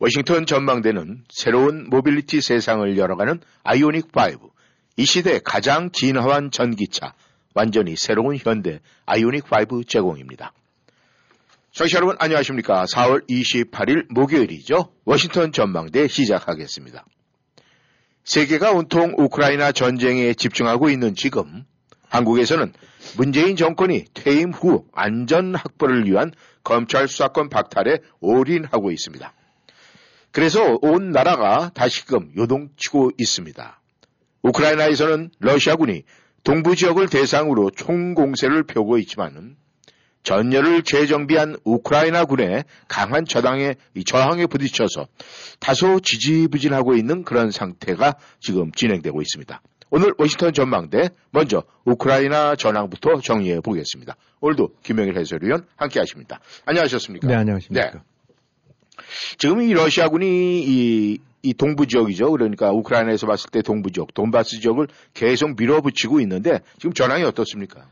워싱턴 전망대는 새로운 모빌리티 세상을 열어가는 아이오닉 5, 이 시대 가장 진화한 전기차, 완전히 새로운 현대 아이오닉 5 제공입니다. 청취자 여러분 안녕하십니까. 4월 28일 목요일이죠. 워싱턴 전망대 시작하겠습니다. 세계가 온통 우크라이나 전쟁에 집중하고 있는 지금 한국에서는 문재인 정권이 퇴임 후 안전 확보를 위한 검찰 수사권 박탈에 올인하고 있습니다. 그래서 온 나라가 다시금 요동치고 있습니다. 우크라이나에서는 러시아군이 동부 지역을 대상으로 총공세를 펴고 있지만 전열을 재정비한 우크라이나 군의 강한 저항에, 저항에 부딪혀서 다소 지지부진하고 있는 그런 상태가 지금 진행되고 있습니다. 오늘 워싱턴 전망대 먼저 우크라이나 전황부터 정리해 보겠습니다. 오늘도 김영일 해설위원 함께 하십니다. 안녕하셨습니까? 네, 안녕하십니까. 네. 지금 이 러시아군이 이, 이 동부 지역이죠. 그러니까 우크라이나에서 봤을 때 동부 지역, 돈바스 지역을 계속 밀어붙이고 있는데 지금 전황이 어떻습니까?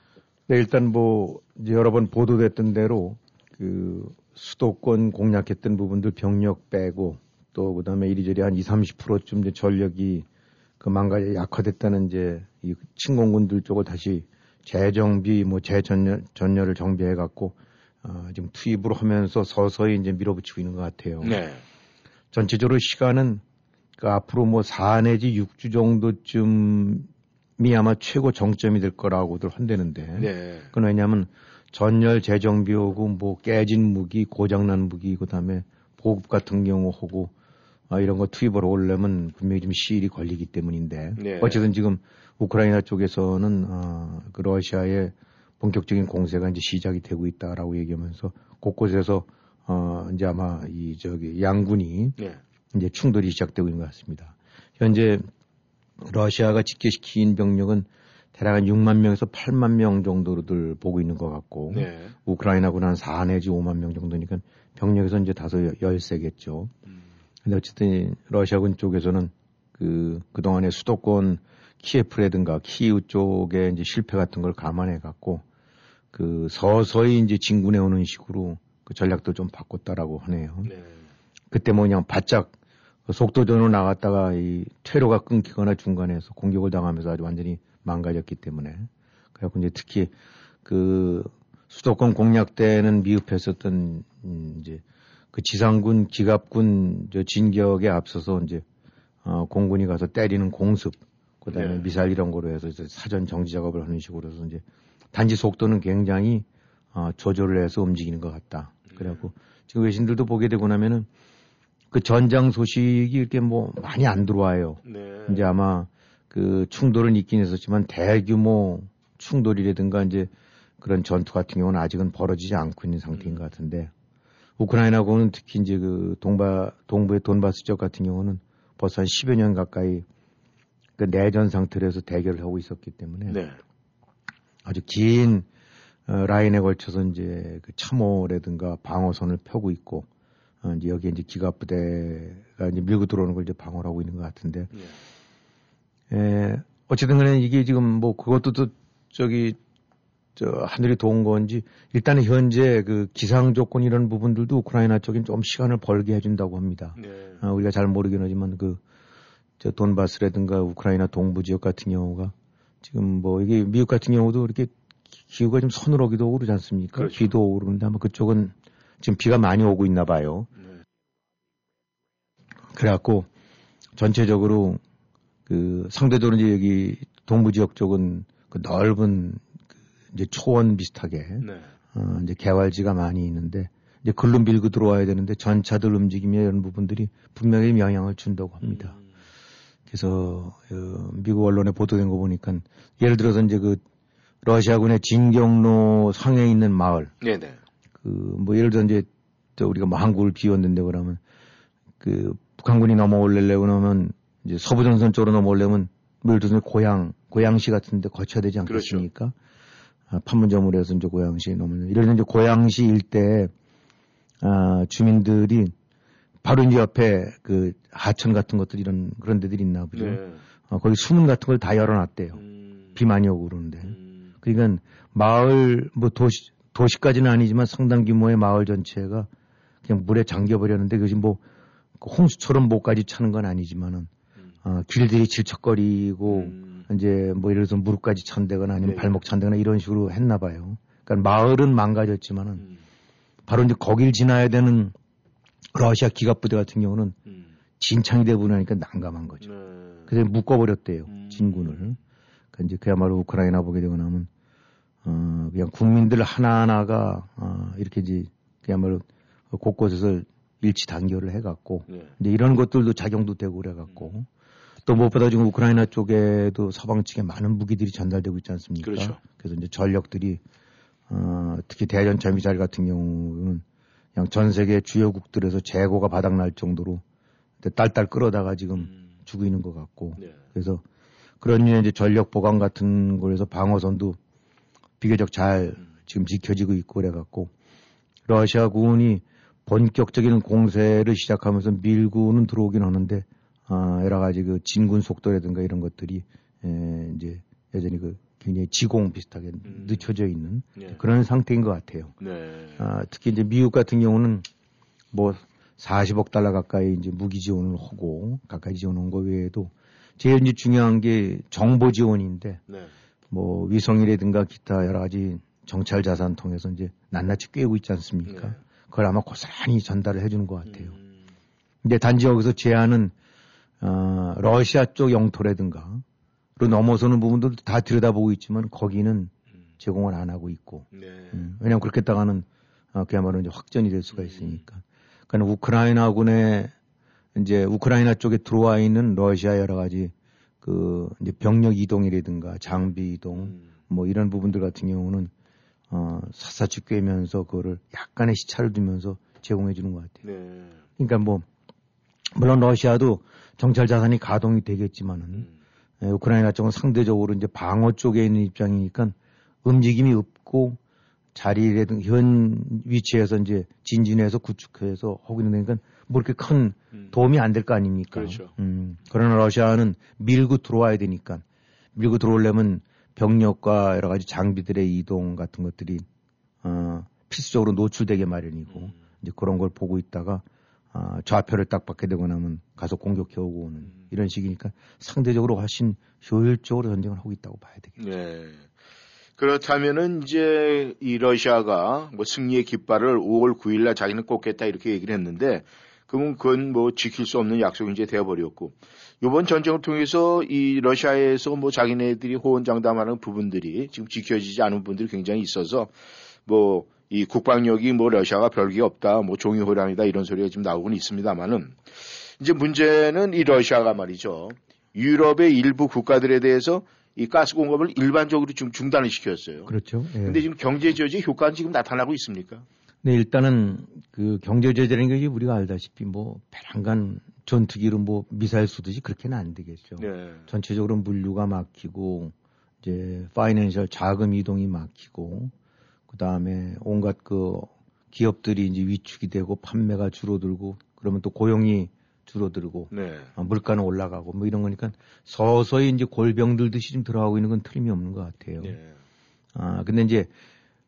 네, 일단 뭐 여러 번 보도됐던 대로 그 수도권 공략했던 부분들 병력 빼고 또 그다음에 이리저리 한 20, 30%쯤 이제 전력이 그 망가져 약화됐다는 이제 이 침공군들 쪽을 다시 재정비 뭐 재전열 전열을 정비해 갖고 어, 지금 투입으로 하면서 서서히 이제 밀어붙이고 있는 것 같아요. 네. 전체적으로 시간은 그 앞으로 뭐 4 내지 6주 정도쯤이 아마 최고 정점이 될 거라고들 한대는데. 네. 그건 왜냐하면 전열 재정비 오고 뭐 깨진 무기, 고장난 무기, 그 다음에 보급 같은 경우 하고 아, 이런 거 투입으로 오려면 분명히 좀 시일이 걸리기 때문인데. 네. 어쨌든 지금 우크라이나 쪽에서는 어, 그 러시아의 본격적인 공세가 이제 시작이 되고 있다라고 얘기하면서 곳곳에서 어 이제 아마 이 저기 양군이 네. 이제 충돌이 시작되고 있는 것 같습니다. 현재 러시아가 집계시킨 병력은 대략 한 6만 명에서 8만 명 정도로들 보고 있는 것 같고 네. 우크라이나군 한4 내지 5만 명 정도니까 병력에서 이제 다소 열세겠죠. 음. 근데 어쨌든 러시아군 쪽에서는 그 그동안의 수도권 키예프라든가 키우 쪽에 이제 실패 같은 걸 감안해 갖고 그 서서히 이제 진군해 오는 식으로 그 전략도 좀 바꿨다라고 하네요. 네. 그때 뭐 그냥 바짝 속도전으로 나갔다가 이 퇴로가 끊기거나 중간에서 공격을 당하면서 아주 완전히 망가졌기 때문에 그래갖고 이제 특히 그 수도권 공략 때는 미흡했었던 음 이제 그 지상군 기갑군 저 진격에 앞서서 이제 어 공군이 가서 때리는 공습 그다음에 네. 미사일 이런 거로 해서 이제 사전 정지 작업을 하는 식으로 해서 이제 단지 속도는 굉장히 어, 조절을 해서 움직이는 것 같다. 그래갖고 지금 외신들도 보게 되고 나면은 그 전장 소식이 이렇게 뭐 많이 안 들어와요. 네. 이제 아마 그 충돌은 있긴 했었지만 대규모 충돌이라든가 이제 그런 전투 같은 경우는 아직은 벌어지지 않고 있는 상태인 음. 것 같은데 우크라이나하고는 특히 이제 그 동바 동부의 돈바스 지역 같은 경우는 벌써 한 10여 년 가까이 그 내전 상태로서 대결을 하고 있었기 때문에 네. 아주 긴 어, 라인에 걸쳐서 이제 그 참호라든가 방어선을 펴고 있고 어, 이제 여기에 이제 기갑 부대가 이제 밀고 들어오는 걸 이제 방어를 하고 있는 것 같은데 예. 에, 어쨌든 간에 이게 지금 뭐 그것도 또 저기 저 하늘이 도운 건지 일단은 현재 그 기상 조건 이런 부분들도 우크라이나 쪽엔 좀 시간을 벌게 해준다고 합니다. 네. 어, 우리가 잘 모르긴 하지만 그 저 돈바스라든가 우크라이나 동부 지역 같은 경우가 지금 뭐 이게 미국 같은 경우도 이렇게 기후가 좀 서늘하기도 그러지 않습니까? 그렇죠. 비도 오고 그러는데 아마 그쪽은 지금 비가 많이 오고 있나 봐요. 네. 그래갖고 전체적으로 그 상대적으로 이제 여기 동부 지역 쪽은 그 넓은 그 이제 초원 비슷하게 네. 어 이제 개활지가 많이 있는데 이제 글로 밀고 들어와야 되는데 전차들 움직이며 이런 부분들이 분명히 영향을 준다고 합니다. 음. 그래서 어, 미국 언론에 보도된 거 보니까 예를 들어서 이제 그 러시아군의 진경로 상에 있는 마을. 네네. 그뭐 예를 들어 이제 우리가 뭐 항구를 비웠는데 그러면 그 북한군이 넘어올려고 그러면 이제 서부 전선 쪽으로 넘어오려면 뭐 예를 들어서 고향 고양시 같은데 거쳐야 되지 않겠습니까? 그렇죠. 아, 판문점으로 해서 이제 고양시 넘으면 이런 이제 고양시 일대 아, 주민들이 바로 이제 옆에 그 하천 같은 것들 이런 그런 데들이 있나 보죠. 네. 어, 거기 수문 같은 걸 다 열어놨대요. 음. 비 많이 오고 그러는데. 음. 그러니까 마을 뭐 도시 도시까지는 아니지만 상당 규모의 마을 전체가 그냥 물에 잠겨버렸는데 그것이 뭐그 홍수처럼 목까지 차는 건 아니지만은 음. 어, 길들이 질척거리고 음. 이제 뭐 예를 들어서 무릎까지 찬다거나 아니면 네. 발목 찬다거나 이런 식으로 했나 봐요. 그러니까 마을은 망가졌지만은 음. 바로 이제 거길 지나야 되는 러시아 기갑부대 같은 경우는 음. 진창이 대부분하니까 난감한 거죠. 네. 그래서 묶어버렸대요 음. 진군을. 그러니까 이제 그야말로 우크라이나 보게 되고 나면 어 그냥 국민들 하나하나가 어 이렇게 이제 그야말로 곳곳에서 일치 단결을 해갖고 네. 이제 이런 것들도 작용도 되고 그래갖고 음. 또 무엇보다 지금 우크라이나 쪽에도 서방 측에 많은 무기들이 전달되고 있지 않습니까? 그렇죠. 그래서 이제 전력들이 어, 특히 대전 전미사일 같은 경우는 그냥 전 세계 주요국들에서 재고가 바닥날 정도로 딸딸 끌어다가 지금 음. 주고 있는 것 같고 네. 그래서 그런 이제 전력 보강 같은 거에서 방어선도 비교적 잘 음. 지금 지켜지고 있고 그래갖고 러시아군이 본격적인 공세를 시작하면서 밀군은 들어오긴 하는데 아, 여러 가지 그 진군 속도라든가 이런 것들이 에, 이제 여전히 그 굉장히 지공 비슷하게 음. 늦춰져 있는 네. 그런 상태인 것 같아요. 네. 아, 특히 이제 미국 같은 경우는 뭐 40억 달러 가까이 이제 무기 지원을 하고 가까이 지원한 거 외에도 제일 이제 중요한 게 정보 지원인데 네. 뭐 위성이라든가 기타 여러 가지 정찰 자산 통해서 이제 낱낱이 꿰고 있지 않습니까? 네. 그걸 아마 고스란히 전달을 해주는 것 같아요. 음. 근데 단지 여기서 제한은 어, 러시아 쪽 영토라든가 로 넘어서는 부분들도 다 들여다보고 있지만 거기는 제공을 안 하고 있고. 네. 음, 왜냐하면 그렇게 했다가는 어, 그야말로 이제 확전이 될 수가 음. 있으니까. 그러니까 우크라이나군의 이제 우크라이나 쪽에 들어와 있는 러시아 여러 가지 그 이제 병력 이동이라든가 장비 이동 음. 뭐 이런 부분들 같은 경우는 어, 샅샅이 꿰면서 그거를 약간의 시차를 두면서 제공해 주는 것 같아요. 네. 그러니까 뭐 물론 러시아도 정찰 자산이 가동이 되겠지만은 음. 예, 우크라이나 쪽은 상대적으로 이제 방어 쪽에 있는 입장이니까 움직임이 없고 자리라든 현 위치에서 이제 진진해서 구축해서 하고 있는 데니까 뭐 이렇게 큰 음. 도움이 안 될 거 아닙니까? 그렇죠. 음, 그러나 러시아는 밀고 들어와야 되니까 밀고 들어오려면 병력과 여러 가지 장비들의 이동 같은 것들이 어, 필수적으로 노출되게 마련이고 음. 이제 그런 걸 보고 있다가 아, 좌표를 딱 받게 되고 나면 가서 공격해 오고 오는 음. 이런 식이니까 상대적으로 훨씬 효율적으로 전쟁을 하고 있다고 봐야 되겠죠. 네. 그렇다면은 이제 이 러시아가 뭐 승리의 깃발을 5월 9일 날 자기는 꽂겠다 이렇게 얘기를 했는데 그러면 그건 뭐 지킬 수 없는 약속이 이제 되어버렸고 이번 전쟁을 통해서 이 러시아에서 뭐 자기네들이 호언장담하는 부분들이 지금 지켜지지 않은 부분들이 굉장히 있어서 뭐 이 국방력이 뭐 러시아가 별게 없다, 뭐 종이호랑이다 이런 소리가 지금 나오고는 있습니다만은 이제 문제는 이 러시아가 말이죠. 유럽의 일부 국가들에 대해서 이 가스 공급을 일반적으로 좀 중단을 시켰어요. 그렇죠. 예. 근데 지금 경제 제재 효과는 지금 나타나고 있습니까? 네, 일단은 그 경제 제재라는 게 우리가 알다시피 뭐 배란간 전투기로 뭐 미사일 쏘듯이 그렇게는 안 되겠죠. 네. 전체적으로 물류가 막히고 이제 파이낸셜 자금 이동이 막히고 그 다음에 온갖 그 기업들이 이제 위축이 되고 판매가 줄어들고 그러면 또 고용이 줄어들고 네. 어, 물가는 올라가고 뭐 이런 거니까 서서히 이제 골병들듯이 좀 들어가고 있는 건 틀림이 없는 것 같아요. 네. 아 근데 이제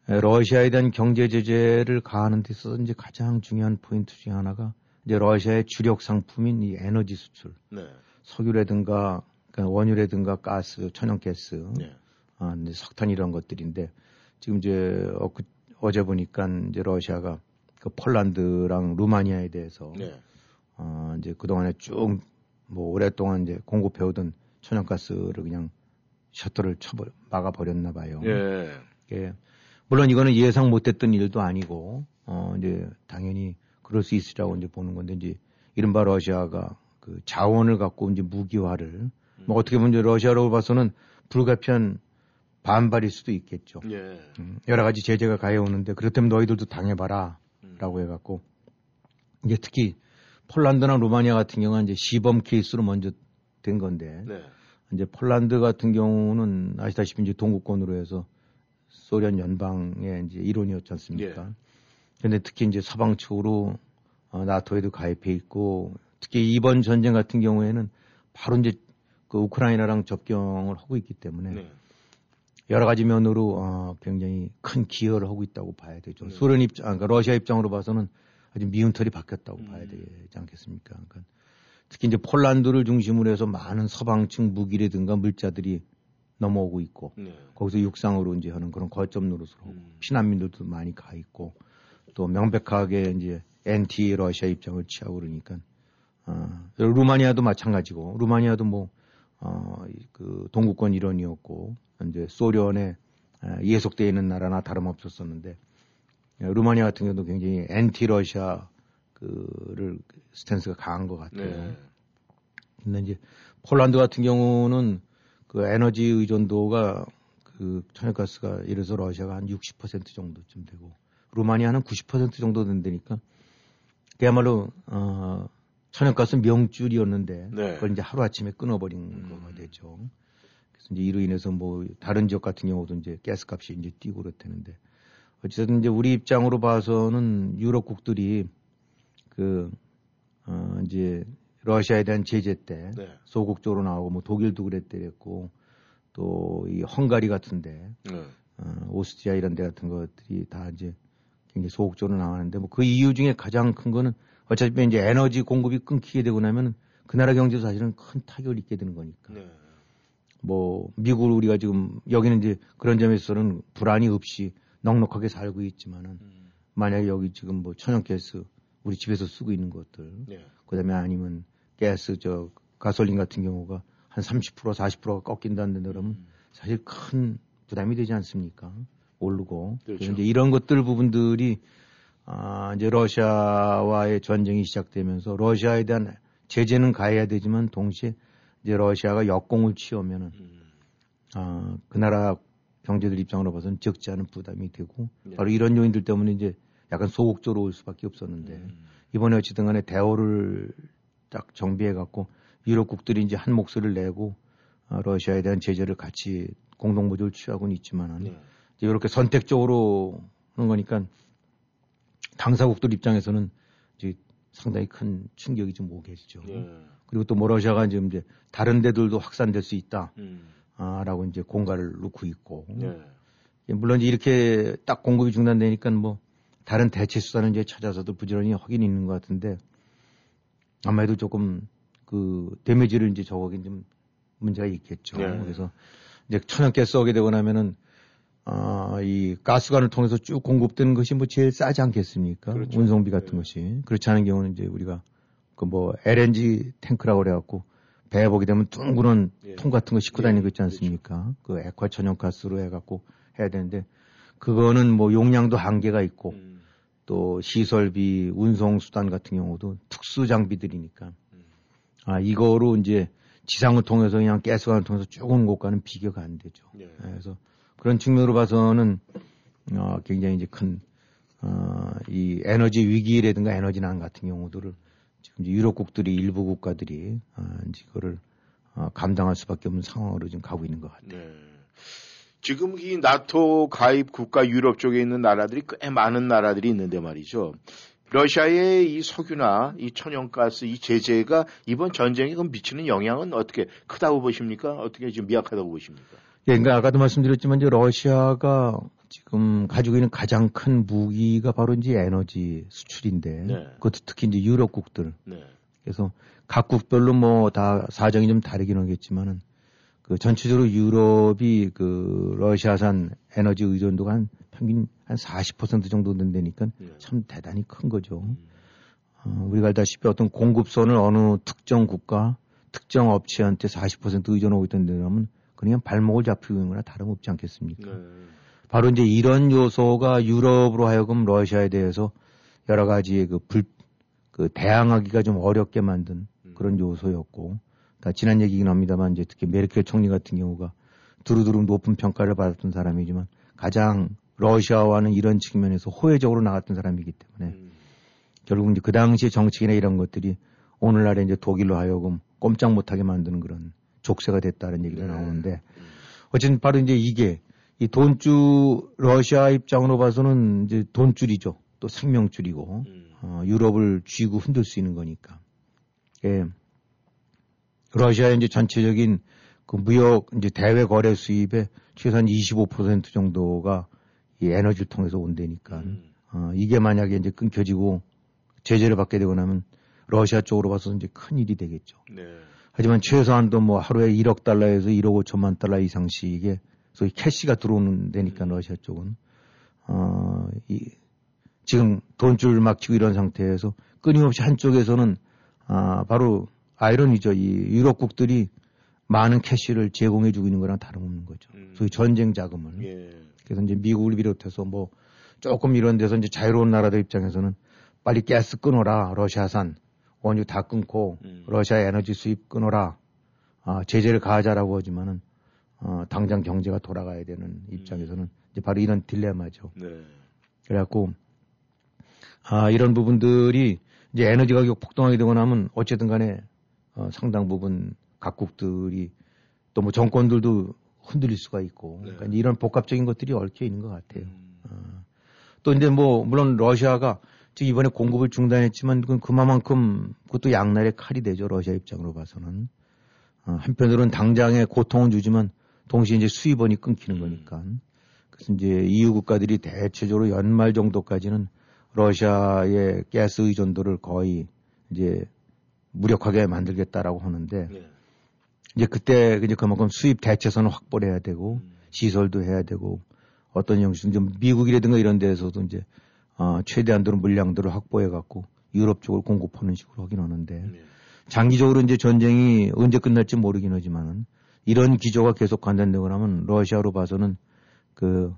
러시아에 대한 경제 제재를 가하는 데 있어서 이제 가장 중요한 포인트 중에 하나가 이제 러시아의 주력 상품인 이 에너지 수출, 네. 석유라든가 그러니까 원유라든가 가스, 천연가스, 네. 아, 석탄 이런 것들인데 지금 이제 어, 그, 어제 보니까 이제 러시아가 그 폴란드랑 루마니아에 대해서 네. 어, 이제 그동안에 쭉 뭐 오랫동안 이제 공급해오던 천연가스를 그냥 셔터를 쳐버 막아 버렸나 봐요. 예. 예. 물론 이거는 예상 못했던 일도 아니고 어 이제 당연히 그럴 수 있으라고 이제 보는 건데 이제 이른바 러시아가 그 자원을 갖고 이제 무기화를 음. 뭐 어떻게 보면 이제 러시아로 봐서는 불가피한 반발일 수도 있겠죠. 예. 음, 여러 가지 제재가 가해오는데 그렇다면 너희들도 당해봐라 음. 라고 해갖고 이제 특히 폴란드나 루마니아 같은 경우는 이제 시범 케이스로 먼저 된 건데 네. 이제 폴란드 같은 경우는 아시다시피 이제 동구권으로 해서 소련 연방의 이제 일원이었지 않습니까? 예. 근데 특히 이제 서방 측으로 어, 나토에도 가입해 있고 특히 이번 전쟁 같은 경우에는 바로 이제 그 우크라이나랑 접경을 하고 있기 때문에 네. 여러 가지 면으로 어, 굉장히 큰 기여를 하고 있다고 봐야 되죠. 네. 소련 입장, 아, 그러니까 러시아 입장으로 봐서는 아주 미운 털이 바뀌었다고 음. 봐야 되지 않겠습니까? 그러니까 특히 이제 폴란드를 중심으로 해서 많은 서방층 무기라든가 물자들이 넘어오고 있고 네. 거기서 육상으로 이제 하는 그런 거점 노릇을 하고 음. 피난민들도 많이 가 있고 또 명백하게 이제 엔티 러시아 입장을 취하고 그러니까 어, 루마니아도 마찬가지고 루마니아도 뭐 어, 이- 그 동구권 일원이었고 이제 소련에 아, 예속되어 있는 나라나 다름없었었는데 예, 루마니아 같은 경우도 굉장히 엔티 러시아 그를 스탠스가 강한 것 같아요. 네. 근데 이제 폴란드 같은 경우는 그 에너지 의존도가 그 천연가스가 들어서 러시아가 한 60% 정도쯤 되고 루마니아는 90% 정도 된다니까 그야말로 어 천연가스 명줄이었는데 네. 그걸 이제 하루 아침에 끊어버린 음. 거가 되죠. 그래서 이제 이로 인해서 뭐 다른 지역 같은 경우도 이제 가스값이 이제 뛰고 그렇다는데 어쨌든 이제 우리 입장으로 봐서는 유럽국들이 그 어, 이제 러시아에 대한 제재 때 네. 소극적으로 나오고 뭐 독일도 그랬대랬고 또 이 헝가리 같은데 네. 어, 오스트리아 이런 데 같은 것들이 다 이제 굉장히 소극적으로 나가는데 뭐 그 이유 중에 가장 큰 거는 어차피 이제 에너지 공급이 끊기게 되고 나면은 그 나라 경제도 사실은 큰 타격을 입게 되는 거니까 네. 뭐 미국을 우리가 지금 여기는 이제 그런 점에서는 불안이 없이 넉넉하게 살고 있지만은 음. 만약에 여기 지금 뭐 천연가스 우리 집에서 쓰고 있는 것들 네. 그다음에 아니면 가스 저 가솔린 같은 경우가 한 30% 40%가 꺾인다는 데 그러면 음. 사실 큰 부담이 되지 않습니까? 오르고 그렇죠. 이제 이런 것들 부분들이 아 이제 러시아와의 전쟁이 시작되면서 러시아에 대한 제재는 가해야 되지만 동시에 이제 러시아가 역공을 취하면은 음. 아, 그 나라 경제들 입장으로 봐서는 적지 않은 부담이 되고 네. 바로 이런 요인들 때문에 이제 약간 소극적으로 올 수밖에 없었는데 음. 이번에 어쨌든 간에 대오를 딱 정비해 갖고 유럽국들이 이제 한 목소리를 내고 어, 러시아에 대한 제재를 같이 공동 모조를 취하고는 있지만은 네. 이제 이렇게 선택적으로 하는 거니까 당사국들 입장에서는 이제 상당히 큰 충격이 좀 오겠죠. 네. 그리고 또뭐 러시아가 지금 이제 다른 데들도 확산될 수 있다. 음. 아, 라고 이제 공가를 놓고 있고. 네. 예, 물론 이제 이렇게 딱 공급이 중단되니까 뭐 다른 대체 수단을 이제 찾아서도 부지런히 하긴 있는 것 같은데 아마도 조금 그 데미지를 이제 적어긴 좀 문제가 있겠죠. 네. 그래서 이제 천연가스 오게 되고 나면은 아, 이 가스관을 통해서 쭉 공급되는 것이 뭐 제일 싸지 않겠습니까? 그렇죠. 운송비 같은 네. 것이. 그렇지 않은 경우는 이제 우리가 그 뭐 LNG 탱크라고 그래갖고 배에 보게 되면 둥그런 예. 통 같은 거 싣고 예, 다니고 있지 않습니까? 그 액화 천연 가스로 해갖고 해야 되는데 그거는 뭐 용량도 한계가 있고 음. 또 시설비, 운송 수단 같은 경우도 특수 장비들이니까 음. 아 이거로 이제 지상을 통해서 그냥 가스관을 통해서 쭉 오는 것과는 비교가 안 되죠. 네. 예, 그래서 그런 측면으로 봐서는 어, 굉장히 이제 큰 어, 이 에너지 위기라든가 에너지 난 같은 경우들을 지금 유럽국들이 일부 국가들이 어, 이제 이거를 어, 감당할 수밖에 없는 상황으로 지금 가고 있는 것 같아요. 네. 지금 이 나토 가입 국가 유럽 쪽에 있는 나라들이 꽤 많은 나라들이 있는데 말이죠. 러시아의 이 석유나 이 천연가스 이 제재가 이번 전쟁에 미치는 영향은 어떻게 크다고 보십니까? 어떻게 지금 미약하다고 보십니까? 예, 그러니까 아까도 말씀드렸지만 이제 러시아가 지금 가지고 있는 가장 큰 무기가 바로 이제 에너지 수출인데 네. 그것도 특히 이제 유럽국들 네. 그래서 각국별로 뭐 다 사정이 좀 다르긴 하겠지만은 그 전체적으로 유럽이 그 러시아산 에너지 의존도가 한 평균 한 40% 정도 된다니까 네. 참 대단히 큰 거죠. 음. 어, 우리가 알다시피 어떤 공급선을 어느 특정 국가, 특정 업체한테 40% 의존하고 있던 데라면 그냥 발목을 잡히고 있는 거나 다름없지 않겠습니까? 네. 바로 이제 이런 요소가 유럽으로 하여금 러시아에 대해서 여러 가지의 그 불, 그 대항하기가 좀 어렵게 만든 음. 그런 요소였고, 그러니까 지난 얘기긴 합니다만 이제 특히 메르켈 총리 같은 경우가 두루두루 높은 평가를 받았던 사람이지만 가장 러시아와는 이런 측면에서 호혜적으로 나갔던 사람이기 때문에 음. 결국 이제 그 당시 정책이나 이런 것들이 오늘날에 이제 독일로 하여금 꼼짝 못하게 만드는 그런 족쇄가 됐다는 얘기가 네. 나오는데 어쨌든 바로 이제 이게 이 돈줄 러시아 입장으로 봐서는 이제 돈줄이죠. 또 생명줄이고 음. 어, 유럽을 쥐고 흔들 수 있는 거니까. 예. 러시아의 이제 전체적인 그 무역 이제 대외 거래 수입의 최소한 25% 정도가 이 에너지를 통해서 온다니까. 음. 어, 이게 만약에 이제 끊겨지고 제재를 받게 되고 나면 러시아 쪽으로 봐서 이제 큰 일이 되겠죠. 네. 하지만 최소한도 뭐 하루에 1억 달러에서 1억 5천만 달러 이상씩의 소위 캐시가 들어오는 데니까 음. 러시아 쪽은 어, 이, 지금 돈줄 막히고 이런 상태에서 끊임없이 한쪽에서는 아, 바로 아이러니죠. 이 유럽국들이 많은 캐시를 제공해 주고 있는 거랑 다름없는 거죠. 음. 소위 전쟁 자금을. 예. 그래서 이제 미국을 비롯해서 뭐 조금 이런 데서 이제 자유로운 나라들 입장에서는 빨리 가스 끊어라. 러시아산. 원유 다 끊고 음. 러시아 에너지 수입 끊어라. 아, 제재를 가하자라고 하지만은 어, 당장 경제가 돌아가야 되는 입장에서는 이제 바로 이런 딜레마죠. 네. 그래갖고 아, 이런 부분들이 이제 에너지 가격 폭등하게 되고 나면 어쨌든 간에 어, 상당 부분 각국들이 또 뭐 정권들도 흔들릴 수가 있고 네. 그러니까 이런 복합적인 것들이 얽혀 있는 것 같아요. 음. 또 이제 뭐 물론 러시아가 이번에 공급을 중단했지만 그건 그만큼 그것도 양날의 칼이 되죠 러시아 입장으로 봐서는 어, 한편으로는 당장의 고통은 주지만 동시에 이제 수입원이 끊기는 음. 거니까 그래서 이제 EU 국가들이 대체적으로 연말 정도까지는 러시아의 가스 의존도를 거의 이제 무력하게 만들겠다라고 하는데 네. 이제 그때 이제 그만큼 수입 대체선을 확보를 해야 되고 음. 시설도 해야 되고 어떤 형식 좀 미국이라든가 이런 데에서도 이제 어, 최대한도로 물량들을 확보해 갖고 유럽 쪽을 공급하는 식으로 하긴 하는데 네. 장기적으로 이제 전쟁이 언제 끝날지 모르긴 하지만은 이런 기조가 계속 관련되고 나면 러시아로 봐서는 그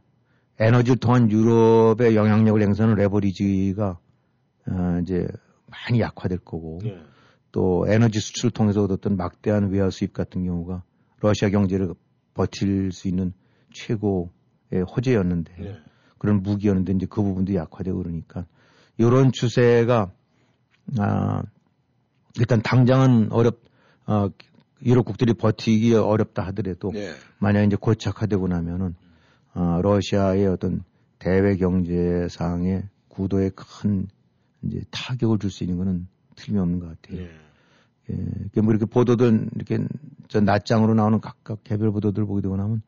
에너지를 통한 유럽의 영향력을 행사하는 레버리지가 어, 이제 많이 약화될 거고 네. 또 에너지 수출을 통해서 얻었던 막대한 외화 수입 같은 경우가 러시아 경제를 버틸 수 있는 최고의 호재였는데 네. 그런 무기였는데 이제 그 부분도 약화되고 그러니까 이런 추세가 아 일단 당장은 어렵 어 유럽국들이 버티기 어렵다 하더라도 네. 만약 이제 고착화되고 나면은 어, 러시아의 어떤 대외 경제상의 구도에 큰 이제 타격을 줄 수 있는 거는 틀림없는 것 같아요. 네. 예, 이게 뭐 이렇게 보도들 이렇게 저 낮장으로 나오는 각각 개별 보도들 보게 되고 나면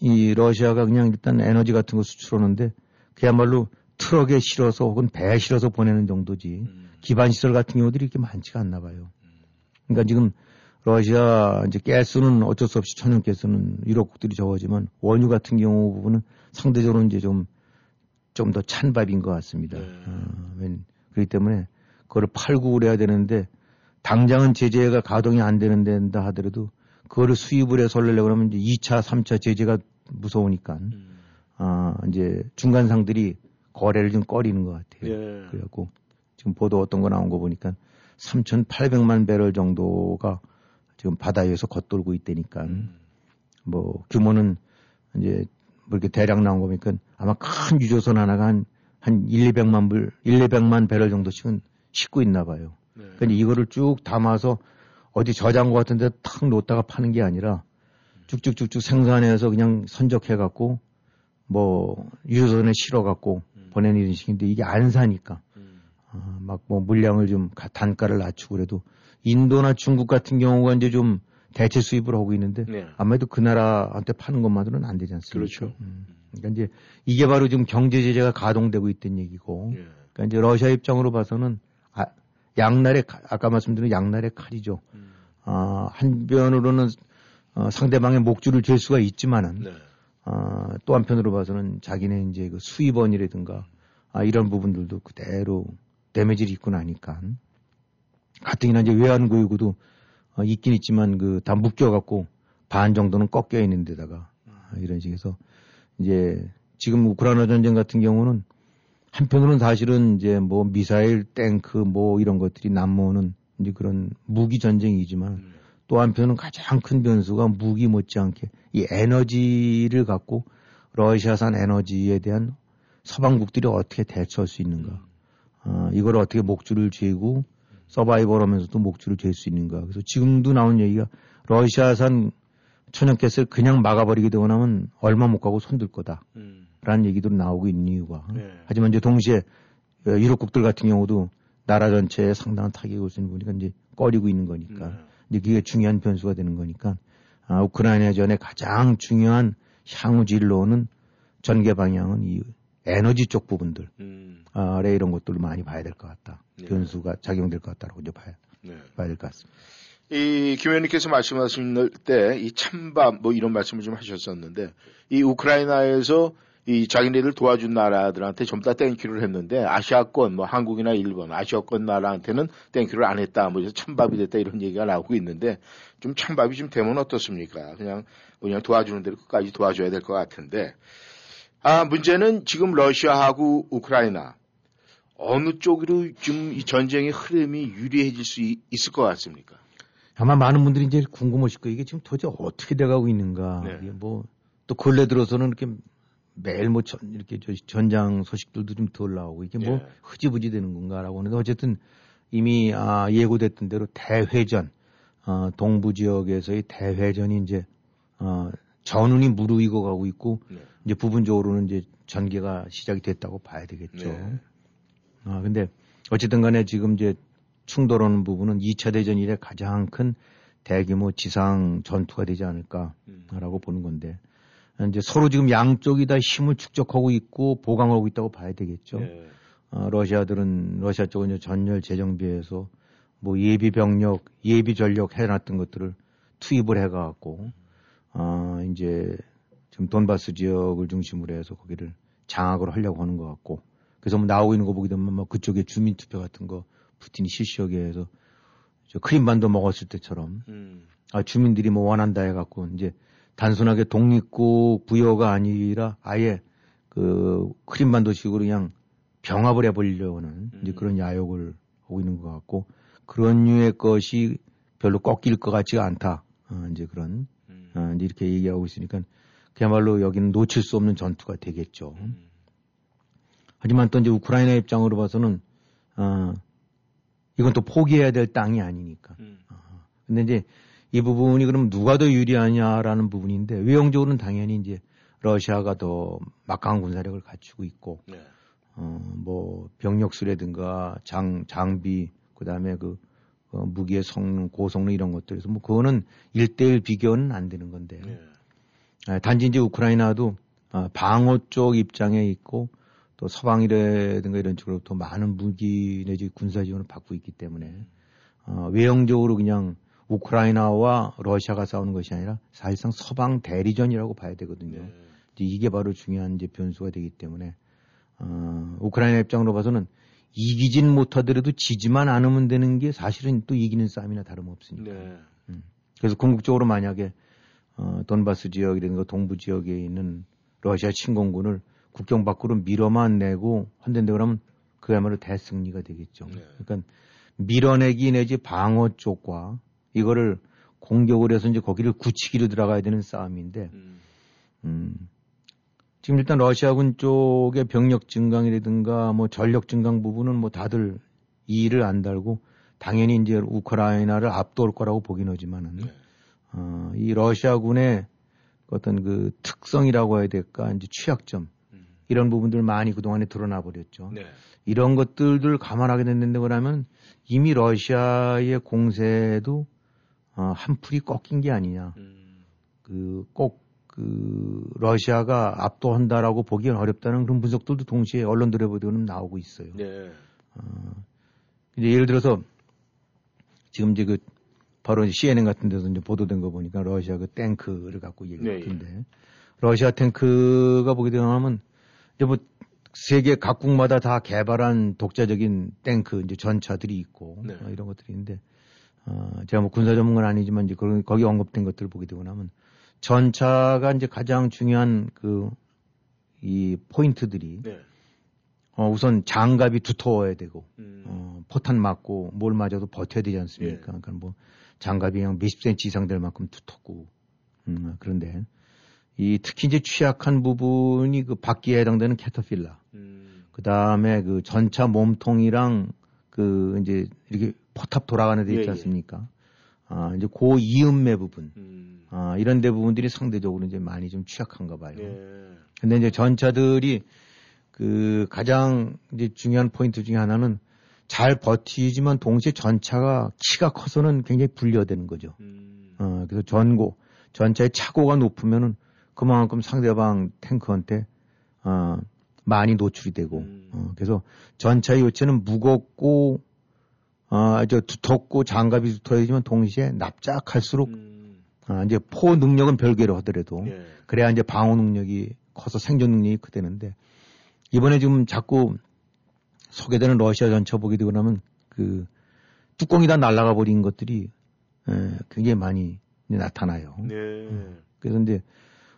이 러시아가 그냥 일단 에너지 같은 거 수출하는데 그야말로 트럭에 실어서 혹은 배에 실어서 보내는 정도지 음. 기반 시설 같은 경우들이 이렇게 많지가 않나 봐요. 그러니까 지금 러시아 이제 가스는 어쩔 수 없이 천연 가스는 유럽국들이 적어지만 원유 같은 경우 부분은 상대적으로 이제 좀 좀 더 찬 밥인 것 같습니다. 네. 어, 웬- 그렇기 때문에 그거를 팔고 그래야 되는데 당장은 제재가 가동이 안 되는 데다 하더라도 그거를 수입을 해서 하려고 그러면 이제 2차, 3차 제재가 무서우니까 음. 아 이제 중간상들이 거래를 좀 꺼리는 것 같아요. 예. 그래갖고 지금 보도 어떤 거 나온 거 보니까 3,800만 배럴 정도가 지금 바다 위에서 겉돌고 있다니까 음. 뭐 규모는 이제 뭐 이렇게 대략 나온 거 보니까 아마 큰 유조선 하나가 한, 한 1, 200만 불, 1, 200만 배럴 정도씩은 싣고 있나 봐요. 네. 그러니까 이거를 쭉 담아서 어디 저장고 같은 데 탁 놓다가 파는 게 아니라 쭉쭉쭉쭉 생산해서 그냥 선적해 갖고 뭐 유조선에 실어 갖고 음. 보내는 이런 식인데 이게 안 사니까 음. 아, 막뭐 물량을 좀 가- 단가를 낮추고 그래도 인도나 중국 같은 경우가 이제 좀 대체 수입을 하고 있는데 네. 아무래도 그 나라한테 파는 것만으로는 안 되지 않습니까? 그렇죠. 음. 그러니까 이제 이게 바로 지금 경제 제재가 가동되고 있던 얘기고 예. 그러니까 이제 러시아 입장으로 봐서는 아, 양날의 칼- 아까 말씀드린 양날의 칼이죠. 음. 아, 한편으로는 어, 상대방의 목줄을 잴 수가 있지만은 네. 아, 또 한편으로 봐서는 자기네 이제 그 수입원이라든가 아, 이런 부분들도 그대로 데미지를 입고 나니까 가뜩이나 이제 외환고유구도 어, 있긴 있지만 그 다 묶여갖고 반 정도는 꺾여 있는 데다가 아, 이런 식에서 이제 지금 우크라이나 전쟁 같은 경우는 한편으로는 사실은 이제 뭐 미사일, 탱크 뭐 이런 것들이 남모는 이제 그런 무기 전쟁이지만 음. 또 한편은 가장 큰 변수가 무기 못지않게 이 에너지를 갖고 러시아산 에너지에 대한 서방국들이 어떻게 대처할 수 있는가. 아, 이걸 어떻게 목줄을 쥐고 서바이벌 하면서도 목줄을 잴수 있는가. 그래서 지금도 나온 얘기가 러시아산 천연가스를 그냥 막아버리게 되고 나면 얼마 못 가고 손들 거다. 음. 라는 얘기도 나오고 있는 이유가. 네. 하지만 이제 동시에 어, 유럽국들 같은 경우도 나라 전체에 상당한 타격이 올 수 있는 부분이니까 이제 꺼리고 있는 거니까. 네. 이제 그게 중요한 변수가 되는 거니까. 아, 우크라이나 전의 가장 중요한 향후 진로는 전개 방향은 이 에너지 쪽 부분들. 음. 아래 이런 것들을 많이 봐야 될 것 같다. 네. 변수가 작용될 것 같다라고 이제 봐야, 네. 봐야 될 것 같습니다. 이 김현님께서 말씀하실 때 이 찬밥 뭐 이런 말씀을 좀 하셨었는데 이 우크라이나에서 이 자기네들 도와준 나라들한테 전부 다 thank you를 했는데 아시아권 뭐 한국이나 일본 아시아권 나라한테는 thank you를 안 했다 뭐 그래서 찬밥이 됐다 이런 얘기가 나오고 있는데 좀 찬밥이 좀 되면 어떻습니까? 그냥 그냥 도와주는 대로 끝까지 도와줘야 될 것 같은데 아 문제는 지금 러시아하고 우크라이나 어느 쪽으로 좀 이 전쟁의 흐름이 유리해질 수 있- 있을 것 같습니까? 아마 많은 분들이 이제 궁금하실 거예요. 이게 지금 도대체 어떻게 돼가고 있는가. 네. 뭐, 또 근래 들어서는 이렇게 매일 뭐 전, 이렇게 저 전장 소식들도 좀 덜 나오고 이게 뭐 네. 흐지부지 되는 건가라고 하는데 어쨌든 이미 아, 예고됐던 대로 대회전, 어, 동부 지역에서의 대회전이 이제, 어, 전운이 무르익어 가고 있고 네. 이제 부분적으로는 이제 전개가 시작이 됐다고 봐야 되겠죠. 네. 아, 근데 어쨌든 간에 지금 이제 충돌하는 부분은 2차 대전 이래 가장 큰 대규모 지상 전투가 되지 않을까라고 음. 보는 건데 이제 서로 지금 양쪽이 다 힘을 축적하고 있고 보강하고 있다고 봐야 되겠죠. 네. 어, 러시아들은 러시아 쪽은 이제 전열 재정비해서 뭐 예비 병력, 예비 전력 해놨던 것들을 투입을 해가갖고 어, 이제 지금 돈바스 지역을 중심으로 해서 거기를 장악을 하려고 하는 것 같고 그래서 뭐 나오고 있는 거 보게 되면 뭐 그쪽에 주민 투표 같은 거 푸틴이 실시하게 해서 저 크림반도 먹었을 때처럼 음. 아, 주민들이 뭐 원한다 해갖고 이제 단순하게 독립국 부여가 아니라 아예 그 크림반도식으로 그냥 병합을 하는 이제 음. 그런 야욕을 하고 있는 것 같고 그런 류의 것이 별로 꺾일 것 같지가 않다. 어, 이제 그런 음. 어, 이제 이렇게 얘기하고 있으니까 그야말로 여기는 놓칠 수 없는 전투가 되겠죠. 음. 하지만 또 이제 우크라이나 입장으로 봐서는 어, 이건 또 포기해야 될 땅이 아니니까. 음. 근데 이제 이 부분이 그럼 누가 더 유리하냐라는 부분인데 외형적으로는 당연히 이제 러시아가 더 막강한 군사력을 갖추고 있고 네. 어뭐 병력 수라든가 장 장비 그다음에 그 어, 무기의 성능 고성능 이런 것들에서 뭐 그거는 일대일 비교는 안 되는 건데 네. 아, 단지 이제 우크라이나도 아, 방어 쪽 입장에 있고 또 서방이라든가 이런 쪽으로 더 많은 무기 내지 군사 지원을 받고 있기 때문에 어, 외형적으로 그냥 우크라이나와 러시아가 싸우는 것이 아니라 사실상 서방 대리전이라고 봐야 되거든요. 네. 이게 바로 중요한 이제 변수가 되기 때문에 어, 우크라이나 입장으로 봐서는 이기진 못하더라도 지지만 않으면 되는 게 사실은 또 이기는 싸움이나 다름없으니까. 네. 그래서 궁극적으로 만약에 어, 돈바스 지역이라든가 동부 지역에 있는 러시아 침공군을 국경 밖으로 밀어만 내고 헌된다 그러면 그야말로 대승리가 되겠죠. 네. 그러니까 밀어내기 내지 방어 쪽과 이거를 공격을 해서 이제 거기를 굳히기로 들어가야 되는 싸움인데 음. 음, 지금 일단 러시아군 쪽의 병력 증강이라든가 뭐 전력 증강 부분은 뭐 다들 이의를 안 달고 당연히 이제 우크라이나를 압도할 거라고 보긴 하지만은 네. 어, 이 러시아군의 어떤 그 특성이라고 해야 될까 이제 취약점 음. 이런 부분들 많이 그동안에 드러나 버렸죠. 네. 이런 것들을 감안하게 된다고 그러면 이미 러시아의 공세도 어, 한 풀이 꺾인 게 아니냐. 음. 그꼭 그 러시아가 압도한다라고 보기는 어렵다는 그런 분석들도 동시에 언론들에 보도는 나오고 있어요. 네. 이제 예를 들어서 지금 이제 그 바로 CNN 같은 데서 이제 보도된 거 보니까 러시아 그 탱크를 갖고 네, 얘기했던데 러시아 탱크가 보게 되면 이제 뭐 세계 각국마다 다 개발한 독자적인 탱크 이제 전차들이 있고 네. 어, 이런 것들이 있는데 어, 제가 뭐 군사 전문가는 아니지만 이제 그런 거기 언급된 것들을 보게 되고 나면 전차가 이제 가장 중요한 그 이 포인트들이 네. 어, 우선 장갑이 두터워야 되고 음. 어, 포탄 맞고 뭘 맞아도 버텨야 되지 않습니까? 예. 그러니까 뭐 장갑이 그냥 몇십 센치 이상 될 만큼 두텁고 음, 그런데 이 특히 이제 취약한 부분이 그 바퀴에 해당되는 캐터필라 음. 그 다음에 그 전차 몸통이랑 그 이제 이렇게 포탑 돌아가는 데 있지 예, 예. 않습니까? 아, 이제 고 이음매 부분, 음. 아, 이런 데 부분들이 상대적으로 이제 많이 좀 취약한가 봐요. 예. 근데 이제 전차들이 그 가장 이제 중요한 포인트 중에 하나는 잘 버티지만 동시에 전차가 키가 커서는 굉장히 불리하다는 거죠. 음. 어, 그래서 전고, 전차의 차고가 높으면은 그만큼 상대방 탱크한테 어, 많이 노출이 되고, 음. 어, 그래서 전차의 요체는 무겁고, 어, 저 두텁고 장갑이 두터워지만 동시에 납작할수록 음. 아, 이제 포 능력은 별개로 하더라도 예. 그래야 이제 방어 능력이 커서 생존 능력이 크대는데 이번에 지금 자꾸 소개되는 러시아 전차 보게 되고 나면 그 뚜껑이 다 날아가 버린 것들이 에, 굉장히 많이 나타나요. 네. 그래서 이제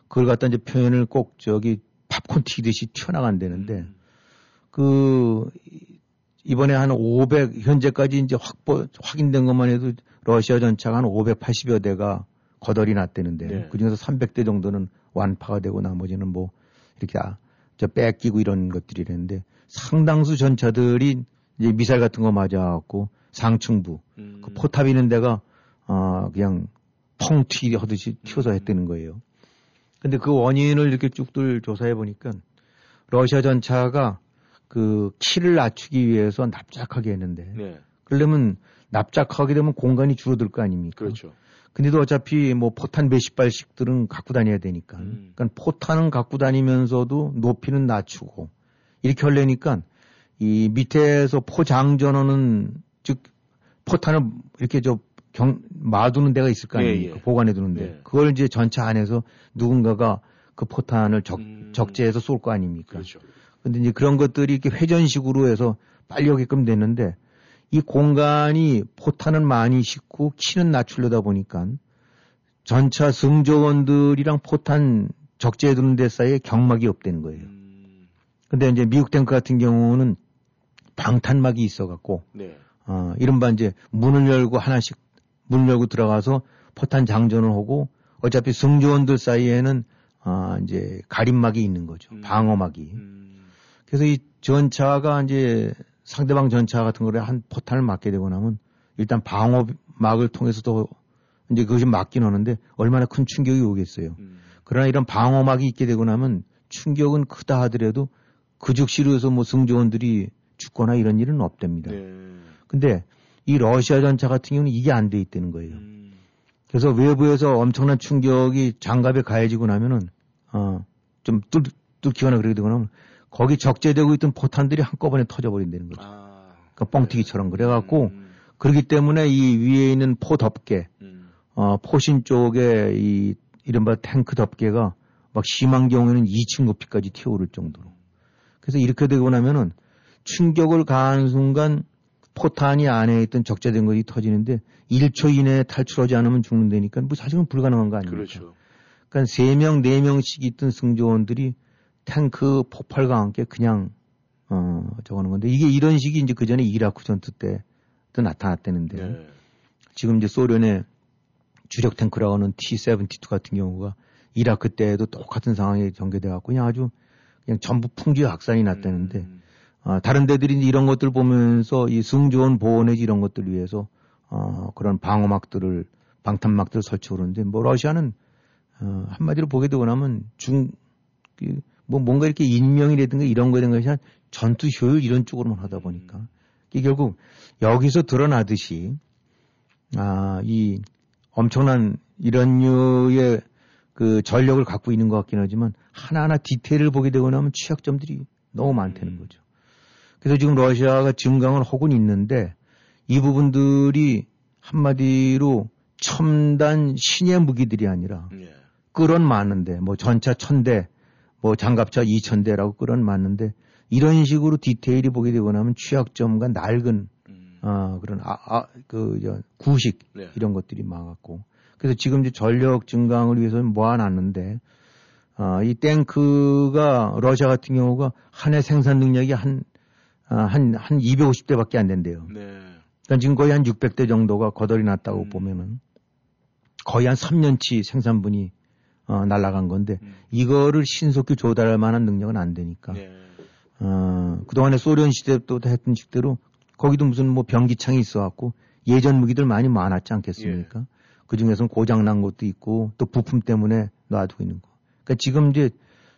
그걸 갖다 이제 표현을 꼭 저기 팝콘 튀듯이 튀어나간다는데 음. 그 이번에 한 500 현재까지 이제 확보 확인된 것만 해도 러시아 전차가 한 580여 대가 거덜이 났대는데 네. 그 중에서 300대 정도는 완파가 되고 나머지는 뭐 이렇게 아, 저 뺏기고 이런 것들이랬는데 상당수 전차들이 이제 미사일 같은 거 맞아갖고 상층부 음. 그 포탑 있는 데가 어 그냥 펑 튀하듯이 튀어서 음. 했다는 거예요. 근데 그 원인을 이렇게 쭉들 조사해 보니까 러시아 전차가 그 키를 낮추기 위해서 납작하게 했는데 네. 그러려면 납작하게 되면 공간이 줄어들 거 아닙니까? 그렇죠. 근데도 어차피 뭐 포탄 몇십 발씩들은 갖고 다녀야 되니까. 음. 그러니까 포탄은 갖고 다니면서도 높이는 낮추고 이렇게 하려니까 이 밑에서 포장 전원은 즉 포탄을 이렇게 저 경, 마두는 데가 있을 거 아닙니까? 예, 예. 보관해 두는데. 예. 그걸 이제 전차 안에서 누군가가 그 포탄을 적, 음. 적재해서 쏠 거 아닙니까? 그렇죠. 근데 이제 그런 것들이 이렇게 회전식으로 해서 빨리 오게끔 됐는데 이 공간이 포탄은 많이 싣고 키는 낮추려다 보니까 전차 승조원들이랑 포탄 적재해 두는 데 사이에 경막이 없다는 거예요. 음. 근데 이제 미국 탱크 같은 경우는 방탄막이 있어 갖고 네. 어, 이른바 이제 문을 열고 하나씩 문을 열고 들어가서 포탄 장전을 하고 어차피 승조원들 사이에는 아, 이제 가림막이 있는 거죠. 음. 방어막이. 음. 그래서 이 전차가 이제 상대방 전차 같은 거를 한 포탄을 맞게 되고 나면 일단 방어막을 통해서도 이제 그것이 맞긴 하는데 얼마나 큰 충격이 오겠어요. 음. 그러나 이런 방어막이 있게 되고 나면 충격은 크다 하더라도 그 즉시로 해서 뭐 승조원들이 죽거나 이런 일은 없답니다. 네. 근데 이 러시아 전차 같은 경우는 이게 안 돼 있다는 거예요. 음. 그래서 외부에서 엄청난 충격이 장갑에 가해지고 나면은 어좀 뚫기거나 그러게 되고 나면 거기 적재되고 있던 포탄들이 한꺼번에 터져버린다는 거죠. 아. 그러니까 뻥튀기처럼 그래갖고 음. 그렇기 때문에 이 위에 있는 포 덮개, 음. 어, 포신 쪽에 이 이른바 탱크 덮개가 막 심한 경우에는 2층 높이까지 튀어오를 정도로. 그래서 이렇게 되고 나면은 충격을 가한 순간 포탄이 안에 있던 적재된 것이 터지는데 1초 이내에 탈출하지 않으면 죽는다니까 뭐 사실은 불가능한 거 아닙니까? 그렇죠. 그러니까 3명, 4명씩 있던 승조원들이 탱크 폭발과 함께 그냥 어 저거는 건데 이게 이런 식이 이제 그 전에 이라크 전투 때도 나타났다는데 네. 지금 이제 소련의 주력 탱크라고 하는 T-72 같은 경우가 이라크 때에도 똑같은 상황에 전개돼 갖고 그냥 아주 그냥 전부 풍지 확산이 났다는데 음. 아, 다른 데들이 이런 것들 보면서 이 승조원 보호 내지 이런 것들 위해서 어, 그런 방어막들을 방탄막들을 설치하고 그러는데 뭐 러시아는 어, 한마디로 보게 되고 나면 중, 그, 뭐 뭔가 이렇게 인명이라든가 이런 거에 대한 것이 한 전투 효율 이런 쪽으로만 하다 보니까 이게 결국 여기서 드러나듯이 아, 이 엄청난 이런 류의 그 전력을 갖고 있는 것 같긴 하지만 하나하나 디테일을 보게 되고 나면 취약점들이 너무 많다는 음. 거죠. 그래서 지금 러시아가 증강을 하고는 있는데 이 부분들이 한마디로 첨단 신의 무기들이 아니라 예. 끌은 많은데 뭐 전차 천대 뭐 장갑차 이천 대라고 끌은 많은데 이런 식으로 디테일이 보게 되고 나면 취약점과 낡은 음. 아 그런 아 아그 구식 네. 이런 것들이 많았고 그래서 지금 이제 전력 증강을 위해서는 모아놨는데 아, 이 탱크가 러시아 같은 경우가 한 해 생산 능력이 한 아, 한, 한 250대밖에 안 된대요. 네. 그러니까 지금 거의 한 600대 정도가 거덜이 났다고 음. 보면은 거의 한 3년치 생산분이 어, 날아간 건데 음. 이거를 신속히 조달할 만한 능력은 안 되니까 네. 어, 그동안에 소련 시대 또 했던 식대로 거기도 무슨 뭐 변기창이 있어갖고 예전 무기들 많이 많았지 않겠습니까? 예. 그 중에서는 고장난 것도 있고 또 부품 때문에 놔두고 있는 거. 그러니까 지금 이제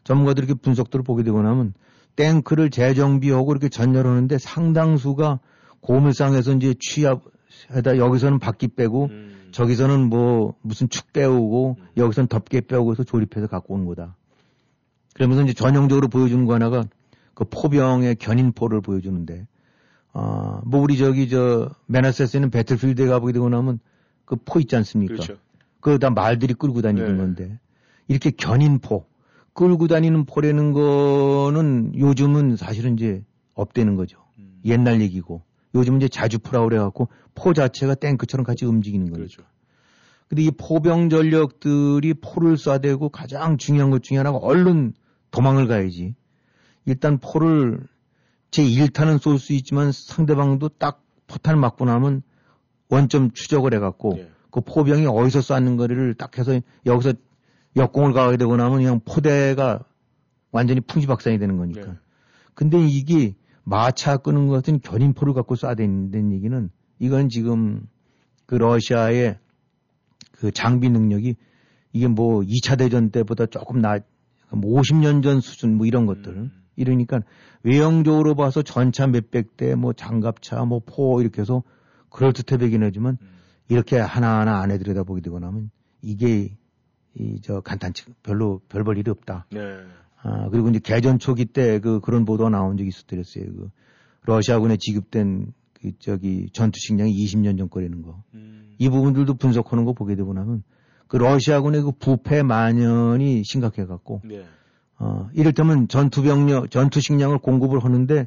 전문가들이 이렇게 분석들을 보게 되고 나면 탱크를 재정비하고 이렇게 전열하는데 상당수가 고물상에서 이제 취합에다 여기서는 바퀴 빼고 음. 저기서는 뭐 무슨 축 빼오고 음. 여기서는 덮개 빼오고 해서 조립해서 갖고 온 거다. 그러면서 이제 전형적으로 보여주는 거 하나가 그 포병의 견인포를 보여주는데 아, 뭐 우리 저기 저 메나세스는 배틀필드에 가보게 되고 나면 그 포 있지 않습니까? 그렇죠. 그거 다 말들이 끌고 다니는 네. 건데 이렇게 견인포 끌고 다니는 포라는 거는 요즘은 사실은 이제 없대는 거죠. 음. 옛날 얘기고 요즘 이제 자주포라 그래갖고 포 자체가 탱크처럼 같이 움직이는 거죠. 그렇죠. 근데 이 포병 전력들이 포를 쏴대고 가장 중요한 것 중에 하나가 얼른 도망을 가야지. 일단 포를 제 1탄은 쏠 수 있지만 상대방도 딱 포탄을 맞고 나면 원점 추적을 해갖고 예. 그 포병이 어디서 쐈는 거를 딱 해서 여기서 역공을 가게 되고 나면 그냥 포대가 완전히 풍지박산이 되는 거니까. 네. 근데 이게 마차 끄는 것 같은 견인포를 갖고 쏴댄다는 얘기는 이건 지금 그 러시아의 그 장비 능력이 이게 뭐 2차 대전 때보다 조금 나, 뭐 50년 전 수준 뭐 이런 것들. 음. 이러니까 외형적으로 봐서 전차 몇백 대, 뭐 장갑차, 뭐 포 이렇게 해서 그럴듯해 보긴 하지만 음. 이렇게 하나하나 안에 들여다보게 되고 나면 이게 이 저 간단치 별로 별볼 일이 없다. 네. 아, 그리고 이제 개전 초기 때 그 그런 보도가 나온 적이 있었더랬어요. 그 러시아군에 지급된 그 저기 전투 식량이 20년 전 거라는 거. 음. 이 부분들도 분석하는 거 보게 되고 나면 그 러시아군의 그 부패 만연이 심각해 갖고 네. 어, 이를테면 전투 병력, 전투 식량을 공급을 하는데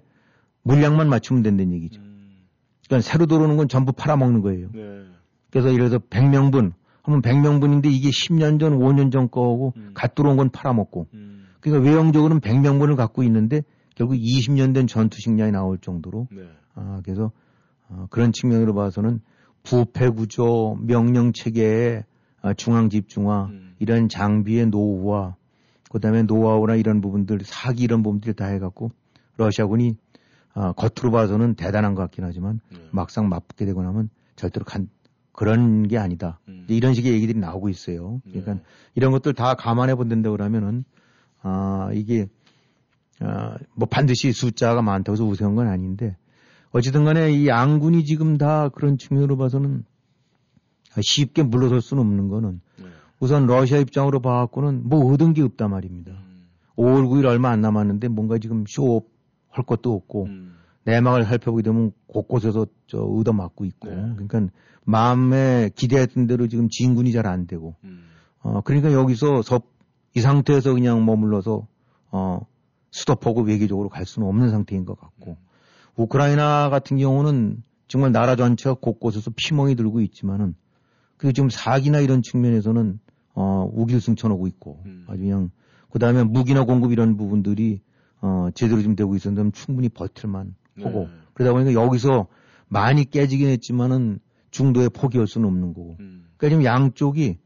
물량만 맞추면 된다는 얘기죠. 음. 그러니까 새로 들어오는 건 전부 팔아먹는 거예요. 네. 그래서 예를 들어서 100명분 하면 100명분인데 이게 10년 전, 5년 전 거고 음. 갓 들어온 건 팔아먹고 음. 그러니까 외형적으로는 100명분을 갖고 있는데 결국 20년 된 전투 식량이 나올 정도로 네. 아, 그래서 어, 그런 측면으로 봐서는 부패 구조, 명령 체계의 아, 중앙 집중화, 음. 이런 장비의 노후화, 그다음에 노하우나 이런 부분들, 사기 이런 부분들 다 해갖고 러시아군이 아, 겉으로 봐서는 대단한 것 같긴 하지만 네. 막상 맞붙게 되고 나면 절대로 간, 그런 게 아니다. 음. 이런 식의 얘기들이 나오고 있어요. 그러니까 네. 이런 것들 다 감안해 본다고 그러면은 아 이게 아, 뭐 반드시 숫자가 많다고 해서 우세한 건 아닌데 어찌든 간에 이 양군이 지금 다 그런 측면으로 봐서는 쉽게 물러설 수는 없는 거는 네. 우선 러시아 입장으로 봐갖고는 뭐 얻은 게 없단 말입니다. 음. 5월 9일 얼마 안 남았는데 뭔가 지금 쇼업 할 것도 없고 음. 내막을 살펴보게 되면 곳곳에서 저 얻어맞고 있고 네. 그러니까 마음에 기대했던 대로 지금 진군이 잘 안 되고 음. 어 그러니까 여기서 섭, 이 상태에서 그냥 머물러서 어 스톱하고 외교적으로 갈 수는 없는 상태인 것 같고 우크라이나 같은 경우는 정말 나라 전체가 곳곳에서 피멍이 들고 있지만은 그 지금 사기나 이런 측면에서는 어 우길승천하고 있고 음. 아주 그냥 그 다음에 무기나 공급 이런 부분들이 어 제대로 좀 되고 있었는데 충분히 버틸만 하고 네. 그러다 보니까 여기서 많이 깨지긴 했지만은 중도에 포기할 수는 없는 거고 음. 그러니까 지금 양쪽이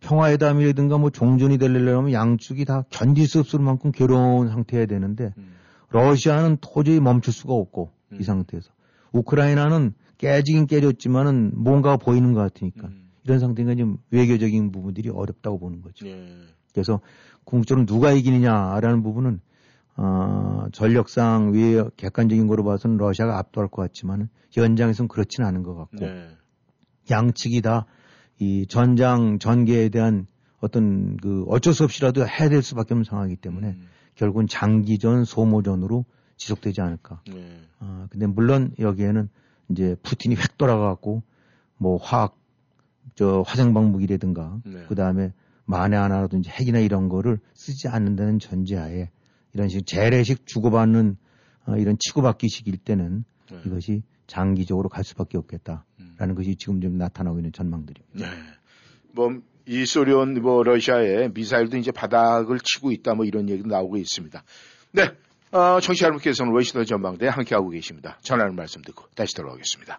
평화회담이라든가 뭐 종전이 되려면 양쪽이 다 견딜 수 없을 만큼 괴로운 상태여야 되는데 음. 러시아는 도저히 멈출 수가 없고 음. 이 상태에서 우크라이나는 깨지긴 깨졌지만은 뭔가 보이는 것 같으니까 음. 이런 상태가 지금 외교적인 부분들이 어렵다고 보는 거죠. 예. 그래서 궁극적으로 누가 이기느냐라는 부분은 어, 전력상 외 객관적인 거로 봐서는 러시아가 압도할 것 같지만 현장에서는 그렇지는 않은 것 같고 네. 양측이 다 이 전장 전개에 대한 어떤 그 어쩔 수 없이라도 해야 될 수밖에 없는 상황이기 때문에 음. 결국은 장기전 소모전으로 지속되지 않을까. 네. 아, 근데 물론 여기에는 이제 푸틴이 획 돌아가고 뭐 화학 저 화생방 무기라든가 네. 그 다음에 만에 하나라든지 핵이나 이런 거를 쓰지 않는다는 전제하에 이런 식 재래식 주고받는 어, 이런 치고받기식일 때는 네. 이것이 장기적으로 갈 수밖에 없겠다 라는 음. 것이 지금 좀 나타나고 있는 전망들입니다. 네. 뭐, 이 소련, 뭐, 러시아의 미사일도 이제 바닥을 치고 있다, 뭐, 이런 얘기도 나오고 있습니다. 네. 어, 청취자 여러분께서는 워싱턴 전망대에 함께하고 계십니다. 전하는 말씀 듣고 다시 돌아오겠습니다.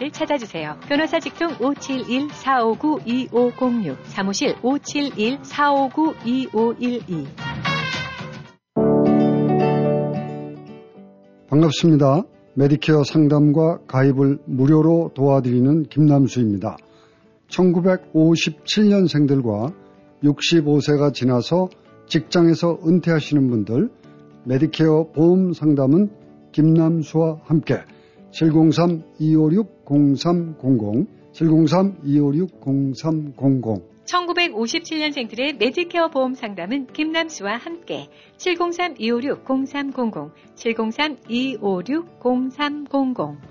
를 찾아주세요. 변호사 직통 571-459-2506, 사무실 571-459-2512. 반갑습니다. 메디케어 상담과 가입을 무료로 도와드리는 김남수입니다. 1957년생들과 65세가 지나서 직장에서 은퇴하시는 분들 메디케어 보험 상담은 김남수와 함께 703-256-0300 703-256-0300 1957년생들의 메디케어 보험 상담은 김남수와 함께 703-256-0300 703-256-0300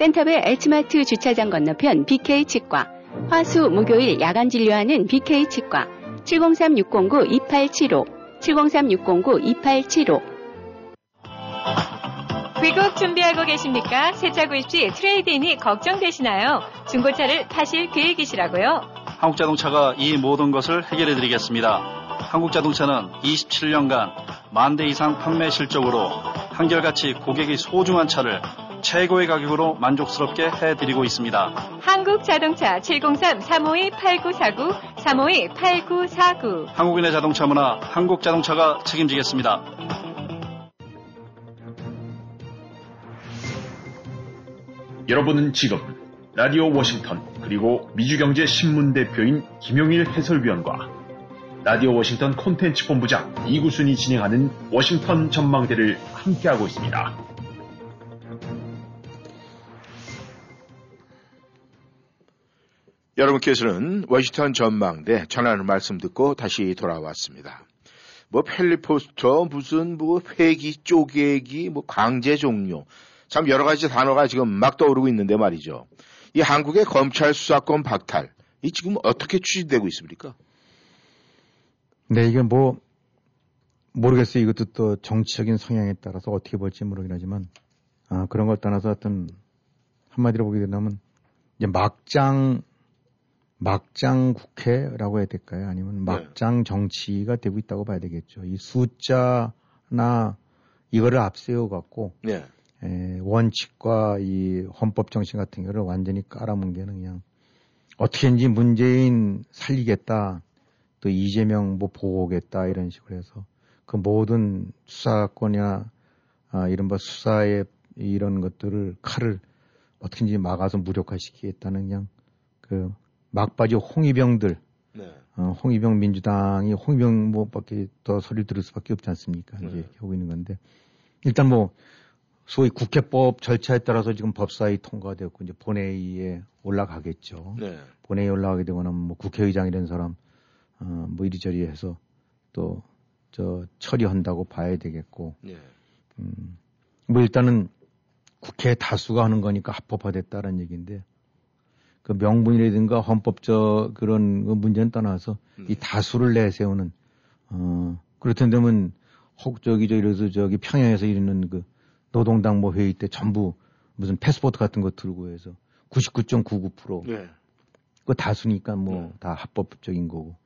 센터빌 H마트 주차장 건너편 BK 치과. 화수 목요일 야간 진료하는 BK 치과. 703-609-2875. 703-609-2875. 귀국 준비하고 계십니까? 세차 구입 시 트레이드인이 걱정되시나요? 중고차를 파실 계획이시라고요? 한국자동차가 이 모든 것을 해결해 드리겠습니다. 한국자동차는 27년간 만 대 이상 판매 실적으로 한결같이 고객이 소중한 차를 최고의 가격으로 만족스럽게 해드리고 있습니다. 한국자동차 703-352-8949, 352-8949. 한국인의 자동차 문화, 한국자동차가 책임지겠습니다. 여러분은 지금 라디오 워싱턴 그리고 미주경제신문 대표인 김용일 해설위원과 라디오 워싱턴 콘텐츠 본부장 이구순이 진행하는 워싱턴 전망대를 함께하고 있습니다. 여러분께서는 워싱턴 전망대 전하는 말씀 듣고 다시 돌아왔습니다. 뭐 펠리포스터 무슨 뭐 회기 쪼개기 뭐 강제 종료 참 여러 가지 단어가 지금 막 떠오르고 있는데 말이죠. 이 한국의 검찰 수사권 박탈 이 지금 어떻게 추진되고 있습니까? 네, 이게 뭐 모르겠어요. 이것도 또 정치적인 성향에 따라서 어떻게 볼지 모르긴 하지만 아, 그런 걸 떠나서 어떤 한마디로 보게 된다면 이제 막장 막장 국회라고 해야 될까요? 아니면 막장 정치가 되고 있다고 봐야 되겠죠. 이 숫자나 이거를 앞세워 갖고 네. 에, 원칙과 이 헌법 정신 같은 거를 완전히 깔아뭉개는 그냥 어떻게든지 문재인 살리겠다 또 이재명 뭐 보호하겠다 이런 식으로 해서 그 모든 수사권이나 아, 이른바 수사의 이런 것들을 칼을 어떻게든지 막아서 무력화시키겠다는 그냥 그 막바지 홍위병들 네. 어, 홍위병 민주당이 홍위병 뭐밖에 더 소리를 들을 수밖에 없지 않습니까? 이제 네. 이렇게 하고 있는 건데 일단 뭐 소위 국회법 절차에 따라서 지금 법사위 통과되었고 이제 본회의에 올라가겠죠. 네. 본회의에 올라가게 되거나 뭐 국회의장 이런 사람 어, 뭐 이리저리 해서 또 저 처리한다고 봐야 되겠고 네. 음, 뭐 일단은 국회 다수가 하는 거니까 합법화됐다는 얘기인데 그 명분이라든가 헌법적 그런 그 문제는 떠나서 이 다수를 내세우는 어 그렇던데면 혹 저기 저 이래서 저기 평양에서 이르는 그 노동당 뭐 회의 때 전부 무슨 패스포트 같은 거 들고 해서 99.99% 네. 그 다수니까 뭐다 합법적인 거고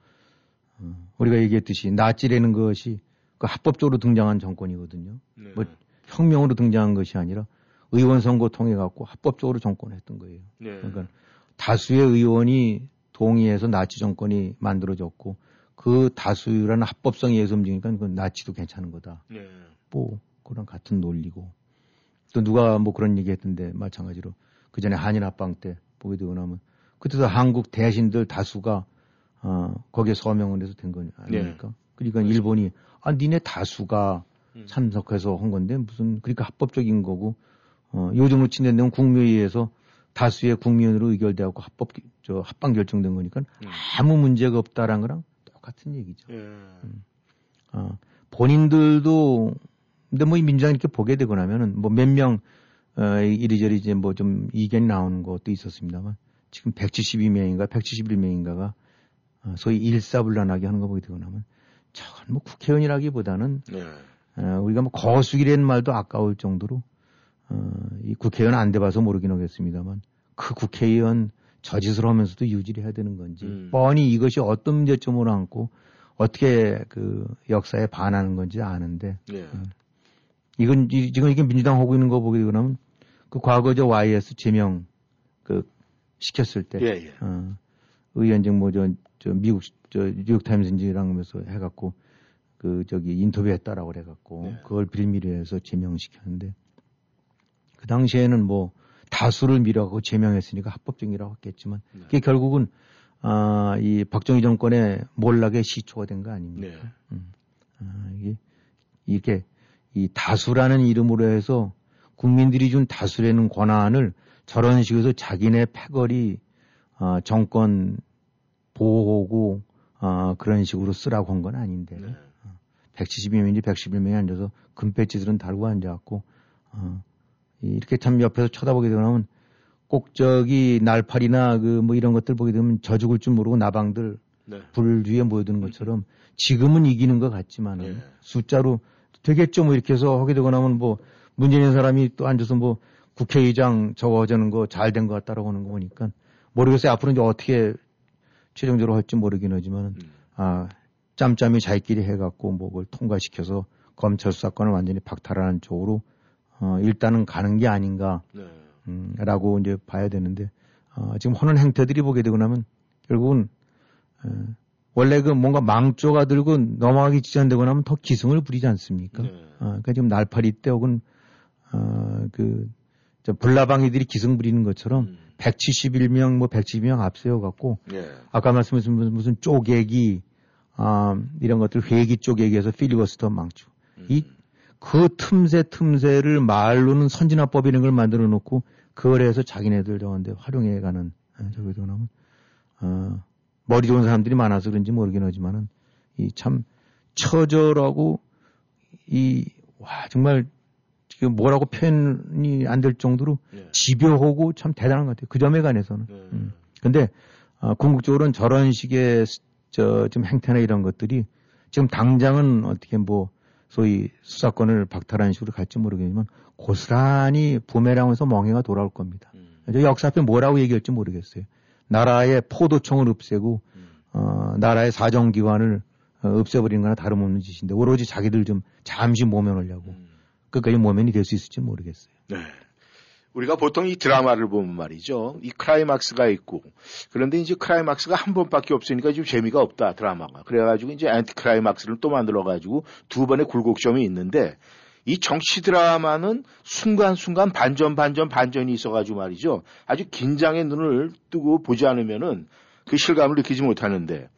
어, 우리가 얘기했듯이 나치라는 것이 그 합법적으로 등장한 정권이거든요. 네. 뭐 혁명으로 등장한 것이 아니라 의원 선거 통해 갖고 합법적으로 정권을 했던 거예요. 네. 그러니까 다수의 의원이 동의해서 나치 정권이 만들어졌고 그 다수라는 합법성에 의해서 움직이니까 그 나치도 괜찮은 거다. 네. 뭐 그런 같은 논리고 또 누가 뭐 그런 얘기 했던데 마찬가지로 그 전에 한일 합방 때 보게 되고 나면 그때도 한국 대신들 다수가 어 거기에 서명을 해서 된 거 아닙니까? 네. 그러니까 일본이 아 니네 다수가 음. 참석해서 한 건데 무슨 그러니까 합법적인 거고 어 요즘으로 친다는 국무회의에서 다수의 국민으로 의결되고 합법 저 합방 결정된 거니까 음. 아무 문제가 없다라는 거랑 똑같은 얘기죠. 예. 음. 어, 본인들도 근데 뭐 민주당 이렇게 보게 되고 나면은 뭐 몇 명 어, 이리저리 이제 뭐 좀 이견이 나오는 것도 있었습니다만 지금 172명인가 171명인가가 어, 소위 일사불란하게 하는 거 보게 되고 나면 저건 뭐 국회의원이라기보다는 네. 어, 우리가 뭐 거수기라는 말도 아까울 정도로 어, 이 국회의원 안 돼봐서 모르긴 하겠습니다만 그 국회의원 저짓을 하면서도 유지를 해야 되는 건지 음. 뻔히 이것이 어떤 문제점으로 안고 어떻게 그 역사에 반하는 건지 아는데 네. 음. 이건 이, 지금 이게 민주당 하고 있는 거 보게 되고 나면 그 과거 저 YS 제명 그 시켰을 때 예, 예. 어, 의원직 뭐저 저 미국 저 뉴욕 타임스인지랑 하면서 해갖고 그 저기 인터뷰했다라고 그래갖고 네. 그걸 빌미로 해서 제명시켰는데 그 당시에는 뭐 다수를 밀어갖고 제명했으니까 합법적이라고 했겠지만 네. 그게 결국은 아, 이 박정희 정권의 몰락의 시초가 된 거 아닙니까? 네. 음. 아, 이게 이렇게 이 다수라는 이름으로 해서 국민들이 준 다수라는 권한을 저런 식으로 자기네 패거리 어, 정권 보호고 어, 그런 식으로 쓰라고 한 건 아닌데 네. 어, 172명인지 111명이 앉아서 금배지들은 달고 앉아갖고 어, 이렇게 참 옆에서 쳐다보게 되면 꼭 저기 날파리나 그 뭐 이런 것들 보게 되면 저 죽을 줄 모르고 나방들 네. 불 위에 모여드는 것처럼 지금은 이기는 것 같지만은 네. 숫자로 되겠죠 뭐 이렇게 해서 하게 되고 나면 뭐 있는 사람이 또 앉아서 뭐 국회의장 저거 하자는 거 잘 된 것 같다라고 하는 거 보니까 모르겠어요 앞으로 이제 어떻게 최종적으로 할지 모르긴 하지만은 음. 아 짬짬이 자기끼리 해갖고 뭐 그걸 통과시켜서 검찰 수사권을 완전히 박탈하는 쪽으로 어 일단은 가는 게 아닌가 네. 음, 라고 이제 봐야 되는데 어, 지금 하는 행태들이 보게 되고 나면 결국은 에, 원래 그 뭔가 망조가 들고 넘어가기 직전되고 나면 더 기승을 부리지 않습니까? 네. 어, 그러니까 지금 날파리 때 혹은 어, 그, 저 불나방이들이 기승 부리는 것처럼 음. 171명 뭐 170명 앞세워 갖고 네. 아까 말씀하신 무슨, 무슨 쪼개기 아, 이런 것들 회기 쪼개기에서 필리버스터 망조. 음. 이 그 틈새 틈새를 말로는 선진화법 이런 걸 만들어 놓고 그걸 해서 자기네들 저한테 활용해 가는 아, 저기도 나면 어, 머리 좋은 사람들이 많아서 그런지 모르긴 하지만은 이 참 처절하고 이 와 정말 지금 뭐라고 표현이 안 될 정도로 네. 집요하고 참 대단한 것 같아요. 그 점에 관해서는. 네. 음. 근데 어, 궁극적으로는 저런 식의 저좀 행태나 이런 것들이 지금 당장은 어떻게 뭐 소위 수사권을 박탈하는 식으로 갈지 모르겠지만 고스란히 부메랑에서 멍해가 돌아올 겁니다. 음. 역사 앞에 뭐라고 얘기할지 모르겠어요. 나라의 포도청을 없애고 음. 어, 나라의 사정기관을 어, 없애버리는 거나 다름없는 짓인데 오로지 자기들 좀 잠시 모면하려고 음. 끝까지 모면이 될 수 있을지 모르겠어요. 네. 우리가 보통 이 드라마를 보면 말이죠. 이 크라이막스가 있고 그런데 이제 크라이막스가 한 번밖에 없으니까 좀 재미가 없다 드라마가. 그래가지고 이제 안티 크라이막스를 또 만들어가지고 두 번의 굴곡점이 있는데 이 정치 드라마는 순간순간 반전 반전 반전이 있어가지고 말이죠. 아주 긴장의 눈을 뜨고 보지 않으면은 그 실감을 느끼지 못하는데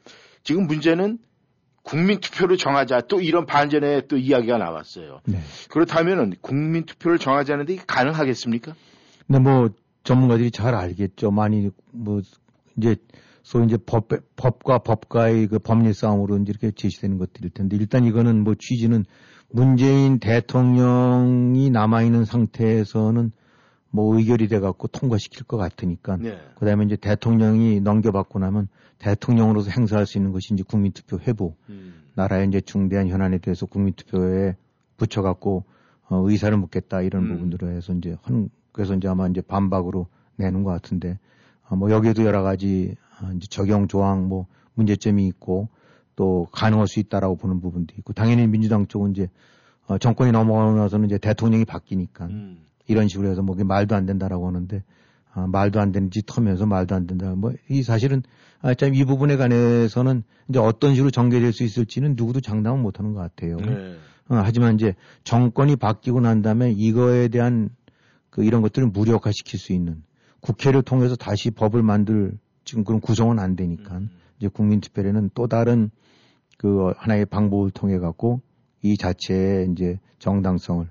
지금 문제는 국민 투표를 정하자 또 이런 반전의 또 이야기가 나왔어요. 네. 그렇다면은 국민 투표를 정하자는데 이게 가능하겠습니까? 근데 뭐 전문가들이 잘 알겠죠. 많이 뭐 이제 소위 이제 법, 법과 법과의 그 법리 싸움으로 이제 이렇게 제시되는 것들일 텐데 일단 이거는 뭐 취지는 문재인 대통령이 남아있는 상태에서는 뭐 의결이 돼갖고 통과시킬 것 같으니까. 네. 그 다음에 이제 대통령이 넘겨받고 나면 대통령으로서 행사할 수 있는 것이 이제 국민투표 회복. 음. 나라의 이제 중대한 현안에 대해서 국민투표에 붙여갖고 어, 의사를 묻겠다 이런 음. 부분들로 해서 이제 한, 그래서 이제 아마 이제 반박으로 내는 것 같은데 어, 뭐 여기에도 여러 가지 어, 이제 적용 조항 뭐 문제점이 있고 또 가능할 수 있다라고 보는 부분도 있고 당연히 민주당 쪽은 이제 어, 정권이 넘어가고 나서는 이제 대통령이 바뀌니까 음. 이런 식으로 해서 뭐 말도 안 된다라고 하는데 아, 말도 안 되는 짓 하면서 말도 안 된다. 뭐 이 사실은 아, 참 이 부분에 관해서는 이제 어떤 식으로 전개될 수 있을지는 누구도 장담은 못하는 것 같아요. 네. 어, 하지만 이제 정권이 바뀌고 난 다음에 이거에 대한 그 이런 것들을 무력화시킬 수 있는 국회를 통해서 다시 법을 만들 지금 그런 구성은 안 되니까 음. 이제 국민투표에는 또 다른 그 하나의 방법을 통해 갖고 이 자체의 이제 정당성을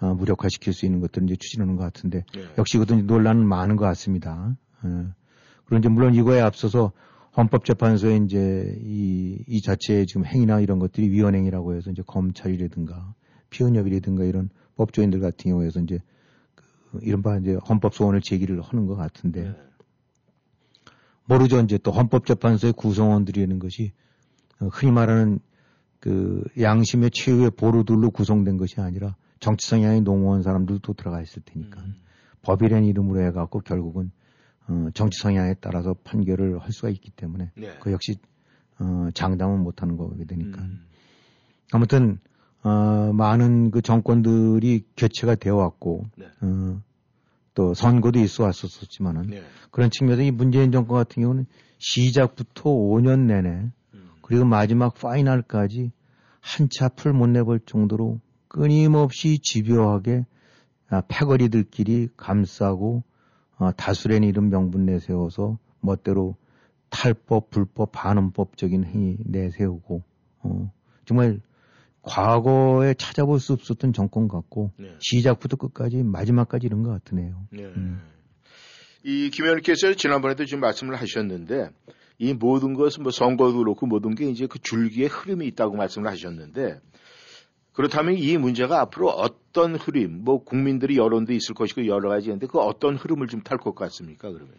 어, 무력화시킬 수 있는 것들을 이제 추진하는 것 같은데 예. 역시 그것도 논란은 많은 것 같습니다. 예. 이제 물론 이거에 앞서서 헌법재판소에 이제 이, 이 자체의 지금 행위나 이런 것들이 위헌행위라고 해서 이제 검찰이라든가 피의협이라든가 이런 법조인들 같은 경우에서 이제 그 이른바 이제 헌법 소원을 제기를 하는 것 같은데 예. 모르죠. 이제 또 헌법재판소의 구성원들이라는 것이 어, 흔히 말하는 그 양심의 최후의 보루들로 구성된 것이 아니라 정치 성향의 농후한 사람들도 들어가 있을 테니까 음. 법이라는 이름으로 해갖고 결국은 어, 정치 성향에 따라서 판결을 할 수가 있기 때문에 네. 그 역시 어, 장담은 못하는 거게 되니까 음. 아무튼 어, 많은 그 정권들이 교체가 되어 왔고 네. 어, 또 선거도 있어 왔었지만은 네. 그런 측면에서 이 문재인 정권 같은 경우는 시작부터 5년 내내 음. 그리고 마지막 파이널까지 한 차 풀 못 내볼 정도로 끊임없이 집요하게 아, 패거리들끼리 감싸고 어, 다수랜 이름 명분 내세워서 멋대로 탈법, 불법, 반헌법적인 행위 내세우고 어, 정말 과거에 찾아볼 수 없었던 정권 같고 네. 시작부터 끝까지 마지막까지 이런 것 같으네요. 네. 음. 이 김현께서 지난번에도 지금 말씀을 하셨는데 이 모든 것은 뭐 선거도 그렇고 모든 게 이제 그 줄기에 흐름이 있다고 말씀을 하셨는데 그렇다면 이 문제가 앞으로 어떤 흐름, 뭐 국민들이 여론도 있을 것이고 여러 가지 있는데 그 어떤 흐름을 좀 탈 것 같습니까 그러면?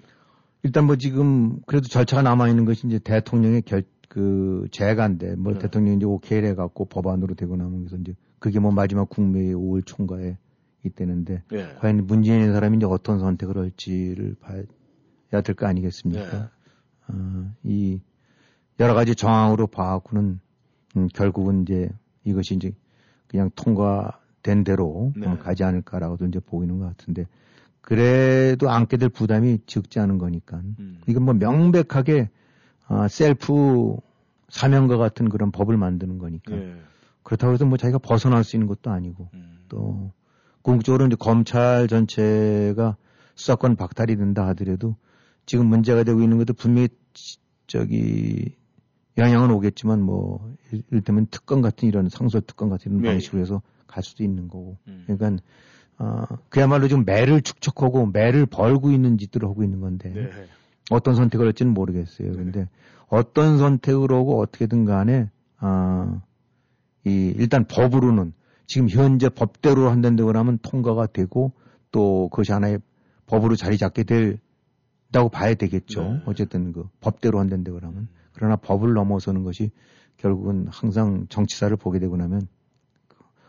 일단 뭐 지금 그래도 절차가 남아 있는 것이 이제 대통령의 결 그 재가인데 뭐 네. 대통령이 이제 오케이를 해갖고 법안으로 되고 나면 그래서 이제 그게 뭐 마지막 국무회의 5월 총괄에 있대는데 예. 과연 문재인의 사람이 이제 어떤 선택을 할지를 봐야 될 거 아니겠습니까? 네. 어, 이 여러 가지 정황으로 봐갖고는 음, 결국은 이제 이것이 이제 그냥 통과된 대로 네. 어, 가지 않을까라고도 이제 보이는 것 같은데 그래도 안게 될 부담이 적지 않은 거니까 음. 이건 뭐 명백하게 어, 셀프 사명과 같은 그런 법을 만드는 거니까 예. 그렇다고 해서 뭐 자기가 벗어날 수 있는 것도 아니고 음. 또 궁극적으로 이제 검찰 전체가 수사권 박탈이 된다 하더라도 지금 문제가 되고 있는 것도 분명히 지- 저기 영향은 오겠지만 뭐 일- 이를테면 특권 같은 이런 상설 특권 같은 이런 네. 방식으로 해서 갈 수도 있는 거고 음. 그러니까 어 그야말로 지금 매를 축적하고 매를 벌고 있는 짓들을 하고 있는 건데 네. 어떤 선택을 할지는 모르겠어요. 근데 어떤 선택을 하고 어떻게든 간에 아, 이 일단 법으로는 지금 현재 법대로 한다고 하면 통과가 되고 또 그것이 하나의 법으로 자리 잡게 된다고 봐야 되겠죠. 네. 어쨌든 그 법대로 한다고 하면 음. 그러나 법을 넘어서는 것이 결국은 항상 정치사를 보게 되고 나면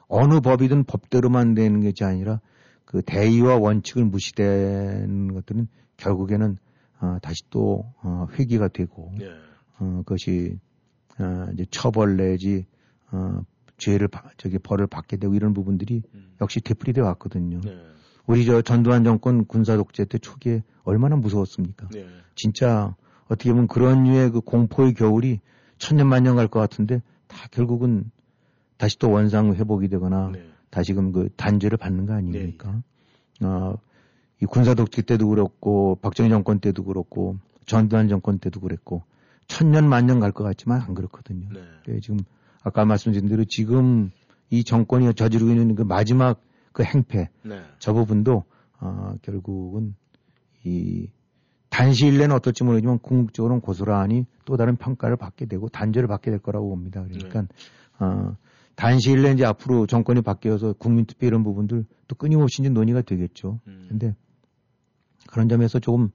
어느 법이든 법대로만 되는 것이 아니라 그 대의와 원칙을 무시되는 것들은 결국에는 어, 다시 또 어, 회귀가 되고 예. 어, 그것이 어, 이제 처벌 내지 어, 죄를 바- 저기 벌을 받게 되고 이런 부분들이 음. 역시 되풀이돼 왔거든요. 네. 우리 저 전두환 정권 군사 독재 때 초기에 얼마나 무서웠습니까? 네. 진짜 어떻게 보면 그런 류의 그 공포의 겨울이 천년만년 갈 것 같은데 다 결국은 다시 또 원상 회복이 되거나 네. 다시금 그 단죄를 받는 거 아닙니까? 어, 이 군사 독재 때도 그렇고 박정희 정권 때도 그렇고 전두환 정권 때도 그랬고 천년 만년 갈 것 같지만 안 그렇거든요. 네. 예, 지금 아까 말씀드린 대로 지금 이 정권이 저지르고 있는 그 마지막 그 행패 네. 저 부분도 어, 결국은 이 단시일 내는 어떨지 모르지만 궁극적으로는 고스란히 또 다른 평가를 받게 되고 단죄를 받게 될 거라고 봅니다. 그러니까 어, 단시일 내 이제 앞으로 정권이 바뀌어서 국민투표 이런 부분들 또 끊임없이 이제 논의가 되겠죠. 음. 근데 그런 점에서 조금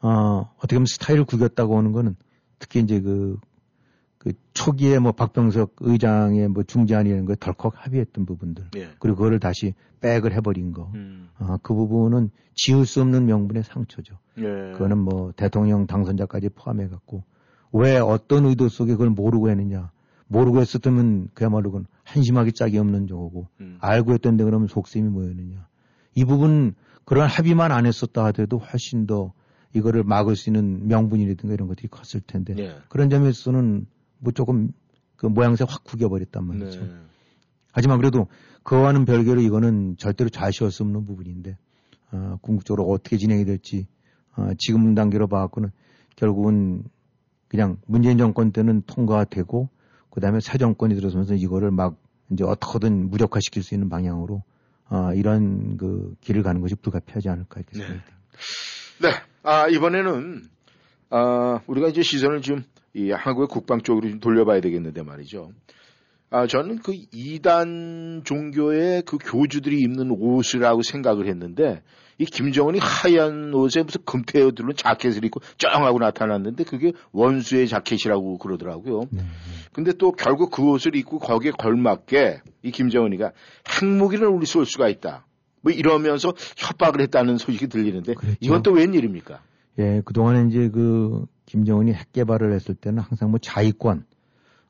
어, 어떻게 보면 스타일을 구겼다고 하는 거는 특히 이제 그, 그 초기에 뭐 박병석 의장의 뭐 중재안이라는 거에 덜컥 합의했던 부분들 예. 그리고 그거를 다시 백을 해버린 거. 음. 아, 그 부분은 지울 수 없는 명분의 상처죠. 예. 그거는 뭐 대통령 당선자까지 포함해 갖고 왜 어떤 의도 속에 그걸 모르고 했느냐. 모르고 했었다면 그야말로 그건 한심하게 짝이 없는 저거고 음. 알고 했던데 그러면 속셈이 뭐였느냐. 이 부분 그런 합의만 안 했었다 하더라도 훨씬 더 이거를 막을 수 있는 명분이라든가 이런 것들이 컸을 텐데 예. 그런 점에서는 뭐 조금 그 모양새 확 구겨버렸단 말이죠. 네. 하지만 그래도 그와는 별개로 이거는 절대로 좌시할 수 없는 부분인데 어, 궁극적으로 어떻게 진행이 될지 어, 지금 단계로 봐갖고는 결국은 그냥 문재인 정권 때는 통과되고 그다음에 새 정권이 들어서면서 이거를 막 이제 어떻게든 무력화시킬 수 있는 방향으로 어, 이런 그 길을 가는 것이 불가피하지 않을까 이렇게 생각이 듭니다. 네. 아, 이번에는, 아, 우리가 이제 시선을 좀, 이 한국의 국방 쪽으로 좀 돌려봐야 되겠는데 말이죠. 아, 저는 그 이단 종교의 그 교주들이 입는 옷이라고 생각을 했는데, 이 김정은이 하얀 옷에 무슨 금태어 들은 자켓을 입고 쩡하고 나타났는데, 그게 원수의 자켓이라고 그러더라고요. 네. 근데 또 결국 그 옷을 입고 거기에 걸맞게 이 김정은이가 핵무기를 우리 쏠 수가 있다. 뭐 이러면서 협박을 했다는 소식이 들리는데 그렇죠. 이건 또 웬일입니까? 예, 그동안에 이제 그 김정은이 핵 개발을 했을 때는 항상 뭐 자위권,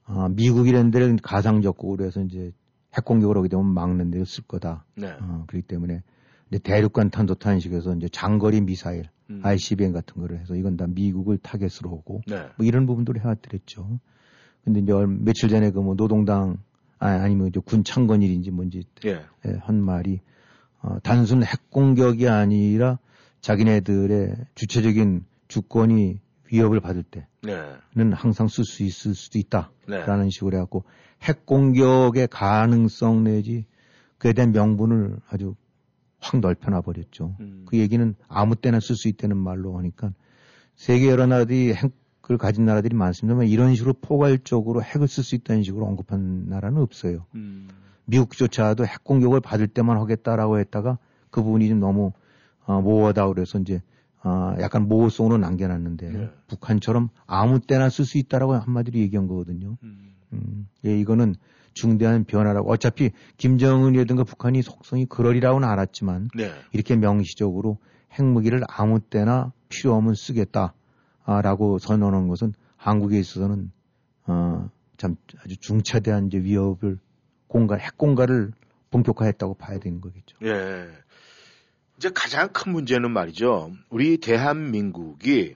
아, 미국이라는 데를 가상적으로 해서 이제 핵 공격을 하게 되면 막는 데를 쓸 거다. 네. 어, 그렇기 때문에 이제 대륙간 탄도탄식에서 이제 장거리 미사일, 음. ICBM 같은 거를 해서 이건 다 미국을 타겟으로 오고 네. 뭐 이런 부분들을 해왔더랬죠. 근데 이제 얼- 며칠 전에 그 뭐 노동당 아, 아니면 이제 군 창건일인지 뭔지 예. 예, 한 말이 어, 단순 핵 공격이 아니라 자기네들의 주체적인 주권이 위협을 받을 때는 네. 항상 쓸 수 있을 수도 네. 있다라는 식으로 해갖고 핵 공격의 가능성 내지 그에 대한 명분을 아주 확 넓혀놔 버렸죠. 음. 그 얘기는 아무 때나 쓸 수 있다는 말로 하니까 세계 여러 나라들이 핵을 가진 나라들이 많습니다만 이런 식으로 포괄적으로 핵을 쓸 수 있다는 식으로 언급한 나라는 없어요. 음. 미국조차도 핵 공격을 받을 때만 하겠다라고 했다가 그 부분이 좀 너무 어, 모호하다 그래서 이제 어, 약간 모호성으로 남겨놨는데 네. 북한처럼 아무 때나 쓸 수 있다라고 한마디로 얘기한 거거든요. 음. 음, 예, 이거는 중대한 변화라고 어차피 김정은이라든가 북한이 속성이 그러리라고는 알았지만 네. 이렇게 명시적으로 핵무기를 아무 때나 필요 없으면 쓰겠다라고 선언한 것은 한국에 있어서는 어, 참 아주 중차대한 이제 위협을 공갈 핵 공갈을 본격화했다고 봐야 되는 거겠죠. 예. 이제 가장 큰 문제는 말이죠. 우리 대한민국이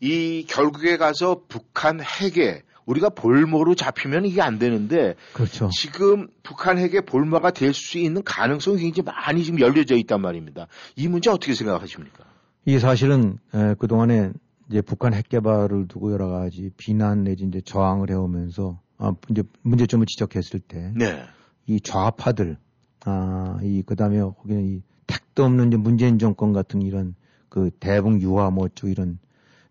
이 결국에 가서 북한 핵에 우리가 볼모로 잡히면 이게 안 되는데 그렇죠. 지금 북한 핵의 볼모가 될 수 있는 가능성이 굉장히 많이 지금 열려져 있단 말입니다. 이 문제 어떻게 생각하십니까? 이게 사실은 에, 그동안에 이제 북한 핵 개발을 두고 여러 가지 비난 내지 이제 저항을 해오면서 아, 이제 문제점을 지적했을 때 네. 이 좌파들, 아, 이, 그 다음에 거기는 이 택도 없는 이제 문재인 정권 같은 이런 그 대북 유화 뭐 어쩌고 이런,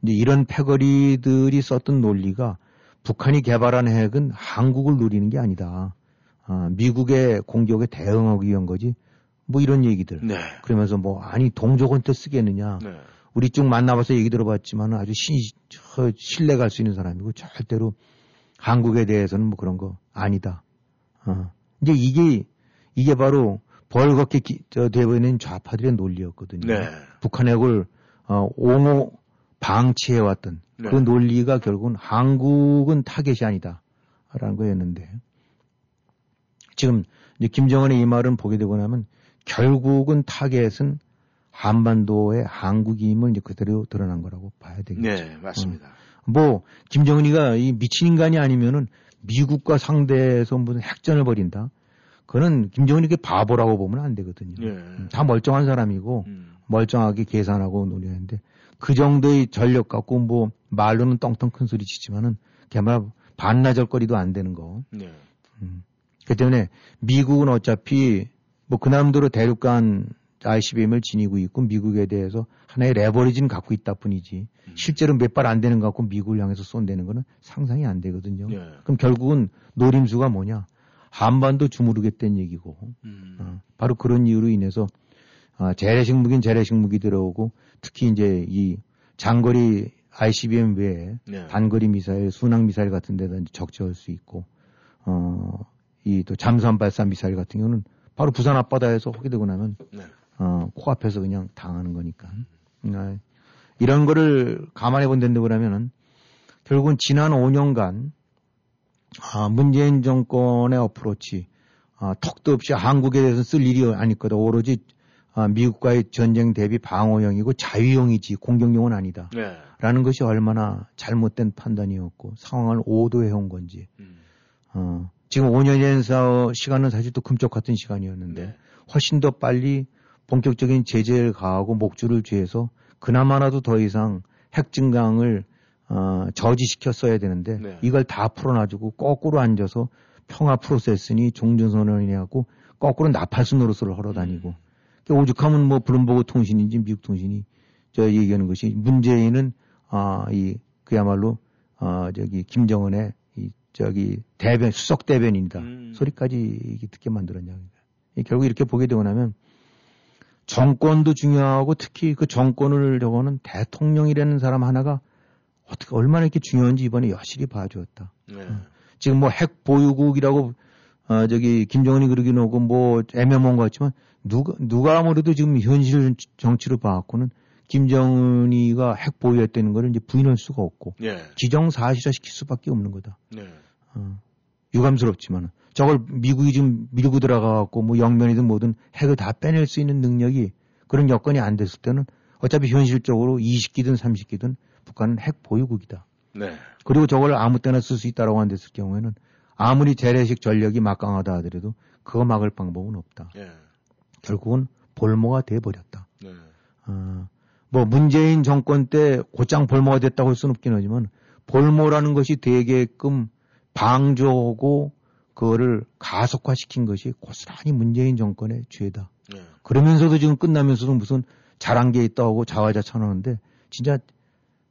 이제 이런 패거리들이 썼던 논리가 북한이 개발한 핵은 한국을 노리는 게 아니다. 아, 미국의 공격에 대응하기 위한 거지. 뭐 이런 얘기들. 네. 그러면서 뭐, 아니, 동족은 또 쓰겠느냐. 네. 우리 쭉 만나봐서 얘기 들어봤지만 아주 신, 저, 신뢰 갈 수 있는 사람이고 절대로 한국에 대해서는 뭐 그런 거 아니다. 어. 이제 이게, 이게 바로 벌겋게 기, 저, 되어있는 좌파들의 논리였거든요. 네. 북한 핵을, 어, 옹호 방치해왔던 네. 그 논리가 결국은 한국은 타겟이 아니다. 라는 거였는데. 지금 이제 김정은의 이 말은 보게 되고 나면 결국은 타겟은 한반도의 한국임을 이제 그대로 드러난 거라고 봐야 되겠죠. 네, 맞습니다. 뭐 김정은이가 이 미친 인간이 아니면은 미국과 상대해서 무슨 핵전을 벌인다. 그거는 김정은이 게 바보라고 보면 안 되거든요. 네. 음, 다 멀쩡한 사람이고 음. 멀쩡하게 계산하고 논의하는데 그 정도의 전력 갖고 뭐 말로는 떵떵 큰 소리 치지만은 개말 반나절 거리도 안 되는 거. 네. 그 때문에 미국은 어차피 뭐 그남대로 대륙간 ICBM을 지니고 있고 미국에 대해서 하나의 레버리지는 갖고 있다 뿐이지 음. 실제로 몇 발 안 되는 것 갖고 미국을 향해서 쏜다는 거는 상상이 안 되거든요. 네. 그럼 결국은 노림수가 뭐냐? 한반도 주무르겠다는 얘기고 음. 어, 바로 그런 이유로 인해서 아, 재래식 무기는 재래식 무기 들어오고 특히 이제 이 장거리 ICBM 외에 네. 단거리 미사일, 순항 미사일 같은 데다 적재할 수 있고, 어, 이 또 잠수함 발사 미사일 같은 경우는 바로 부산 앞바다에서 하게 되고 나면, 네. 어, 코앞에서 그냥 당하는 거니까. 아, 이런 거를 감안해 본다고 그러면은 결국은 지난 5년간 아, 문재인 정권의 어프로치, 아, 턱도 없이 한국에 대해서 쓸 일이 아닐 거다. 오로지 아, 미국과의 전쟁 대비 방어용이고 자위용이지 공격용은 아니다. 네. 라는 것이 얼마나 잘못된 판단이었고 상황을 오도해 온 건지. 음. 어, 지금 5년의 시간은 사실 또 금쪽 같은 시간이었는데 네. 훨씬 더 빨리 본격적인 제재를 가하고 목줄을 쥐해서 그나마라도 더 이상 핵 증강을 어, 저지시켰어야 되는데 네. 이걸 다 풀어놔주고 거꾸로 앉아서 평화 프로세스니 종전선언이하고 거꾸로 나팔수 노릇을 하러 다니고 그러니까 오죽하면 뭐 블룸버그 통신인지 미국 통신이 저 얘기하는 것이 문재인은 아이 그야말로 아 저기 김정은의 이 저기 대변 수석 대변인이다 음. 소리까지 듣게 만들었냐 이 결국 이렇게 보게 되고 나면 정권도 중요하고 특히 그 정권을 저거는 대통령이라는 사람 하나가 어떻게 얼마나 이렇게 중요한지 이번에 여실히 봐주었다. 네. 지금 뭐 핵 보유국이라고 어 저기 김정은이 그러긴 하고 뭐 애매모호한 것 같지만 누가 누가 아무래도 지금 현실 정치를 봐갖고는 김정은이가 핵 보유했다는 거를 이제 부인할 수가 없고 네. 기정사실화 시킬 수밖에 없는 거다. 네. 어, 유감스럽지만 저걸 미국이 지금 밀고 들어가갖고 뭐 영면이든 뭐든 핵을 다 빼낼 수 있는 능력이 그런 여건이 안 됐을 때는 어차피 현실적으로 20기든 30기든 북한은 핵 보유국이다. 네. 그리고 저걸 아무 때나 쓸 수 있다라고 한댔을 경우에는 아무리 재래식 전력이 막강하다 하더라도 그거 막을 방법은 없다. 네. 결국은 볼모가 돼버렸다. 네. 어, 뭐 문재인 정권 때 곧장 볼모가 됐다고 할 수는 없긴 하지만 볼모라는 것이 되게끔 방조하고 그거를 가속화시킨 것이 고스란히 문재인 정권의 죄다. 네. 그러면서도 지금 끝나면서도 무슨 잘한 게 있다고 자화자찬하는데 진짜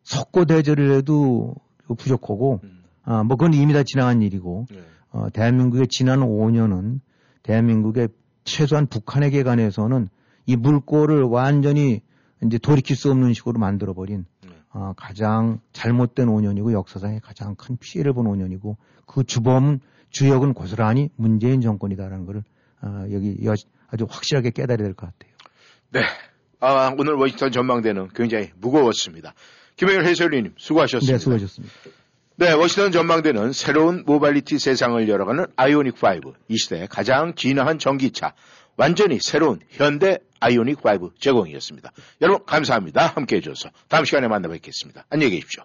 석고 대절을 해도 부족하고 음. 아, 뭐 그건 이미 다 지나간 일이고 네. 어, 대한민국의 지난 5년은 대한민국의 최소한 북한에게 관해서는 이 물꼬를 완전히 이제 돌이킬 수 없는 식으로 만들어버린 네. 어, 가장 잘못된 5년이고 역사상에 가장 큰 피해를 본 5년이고 그 주범 주역은 고스란히 문재인 정권이다라는 것을 어, 여기 여- 아주 확실하게 깨달아야 될 것 같아요. 네. 아, 오늘 워싱턴 전망대는 굉장히 무거웠습니다. 김영일 해설위원님 수고하셨습니다. 네, 수고하셨습니다. 네, 워싱턴 전망대는 새로운 모빌리티 세상을 열어가는 아이오닉 5, 이 시대의 가장 진화한 전기차, 완전히 새로운 현대 아이오닉 5 제공이었습니다. 여러분 감사합니다. 함께해 주셔서 다음 시간에 만나 뵙겠습니다. 안녕히 계십시오.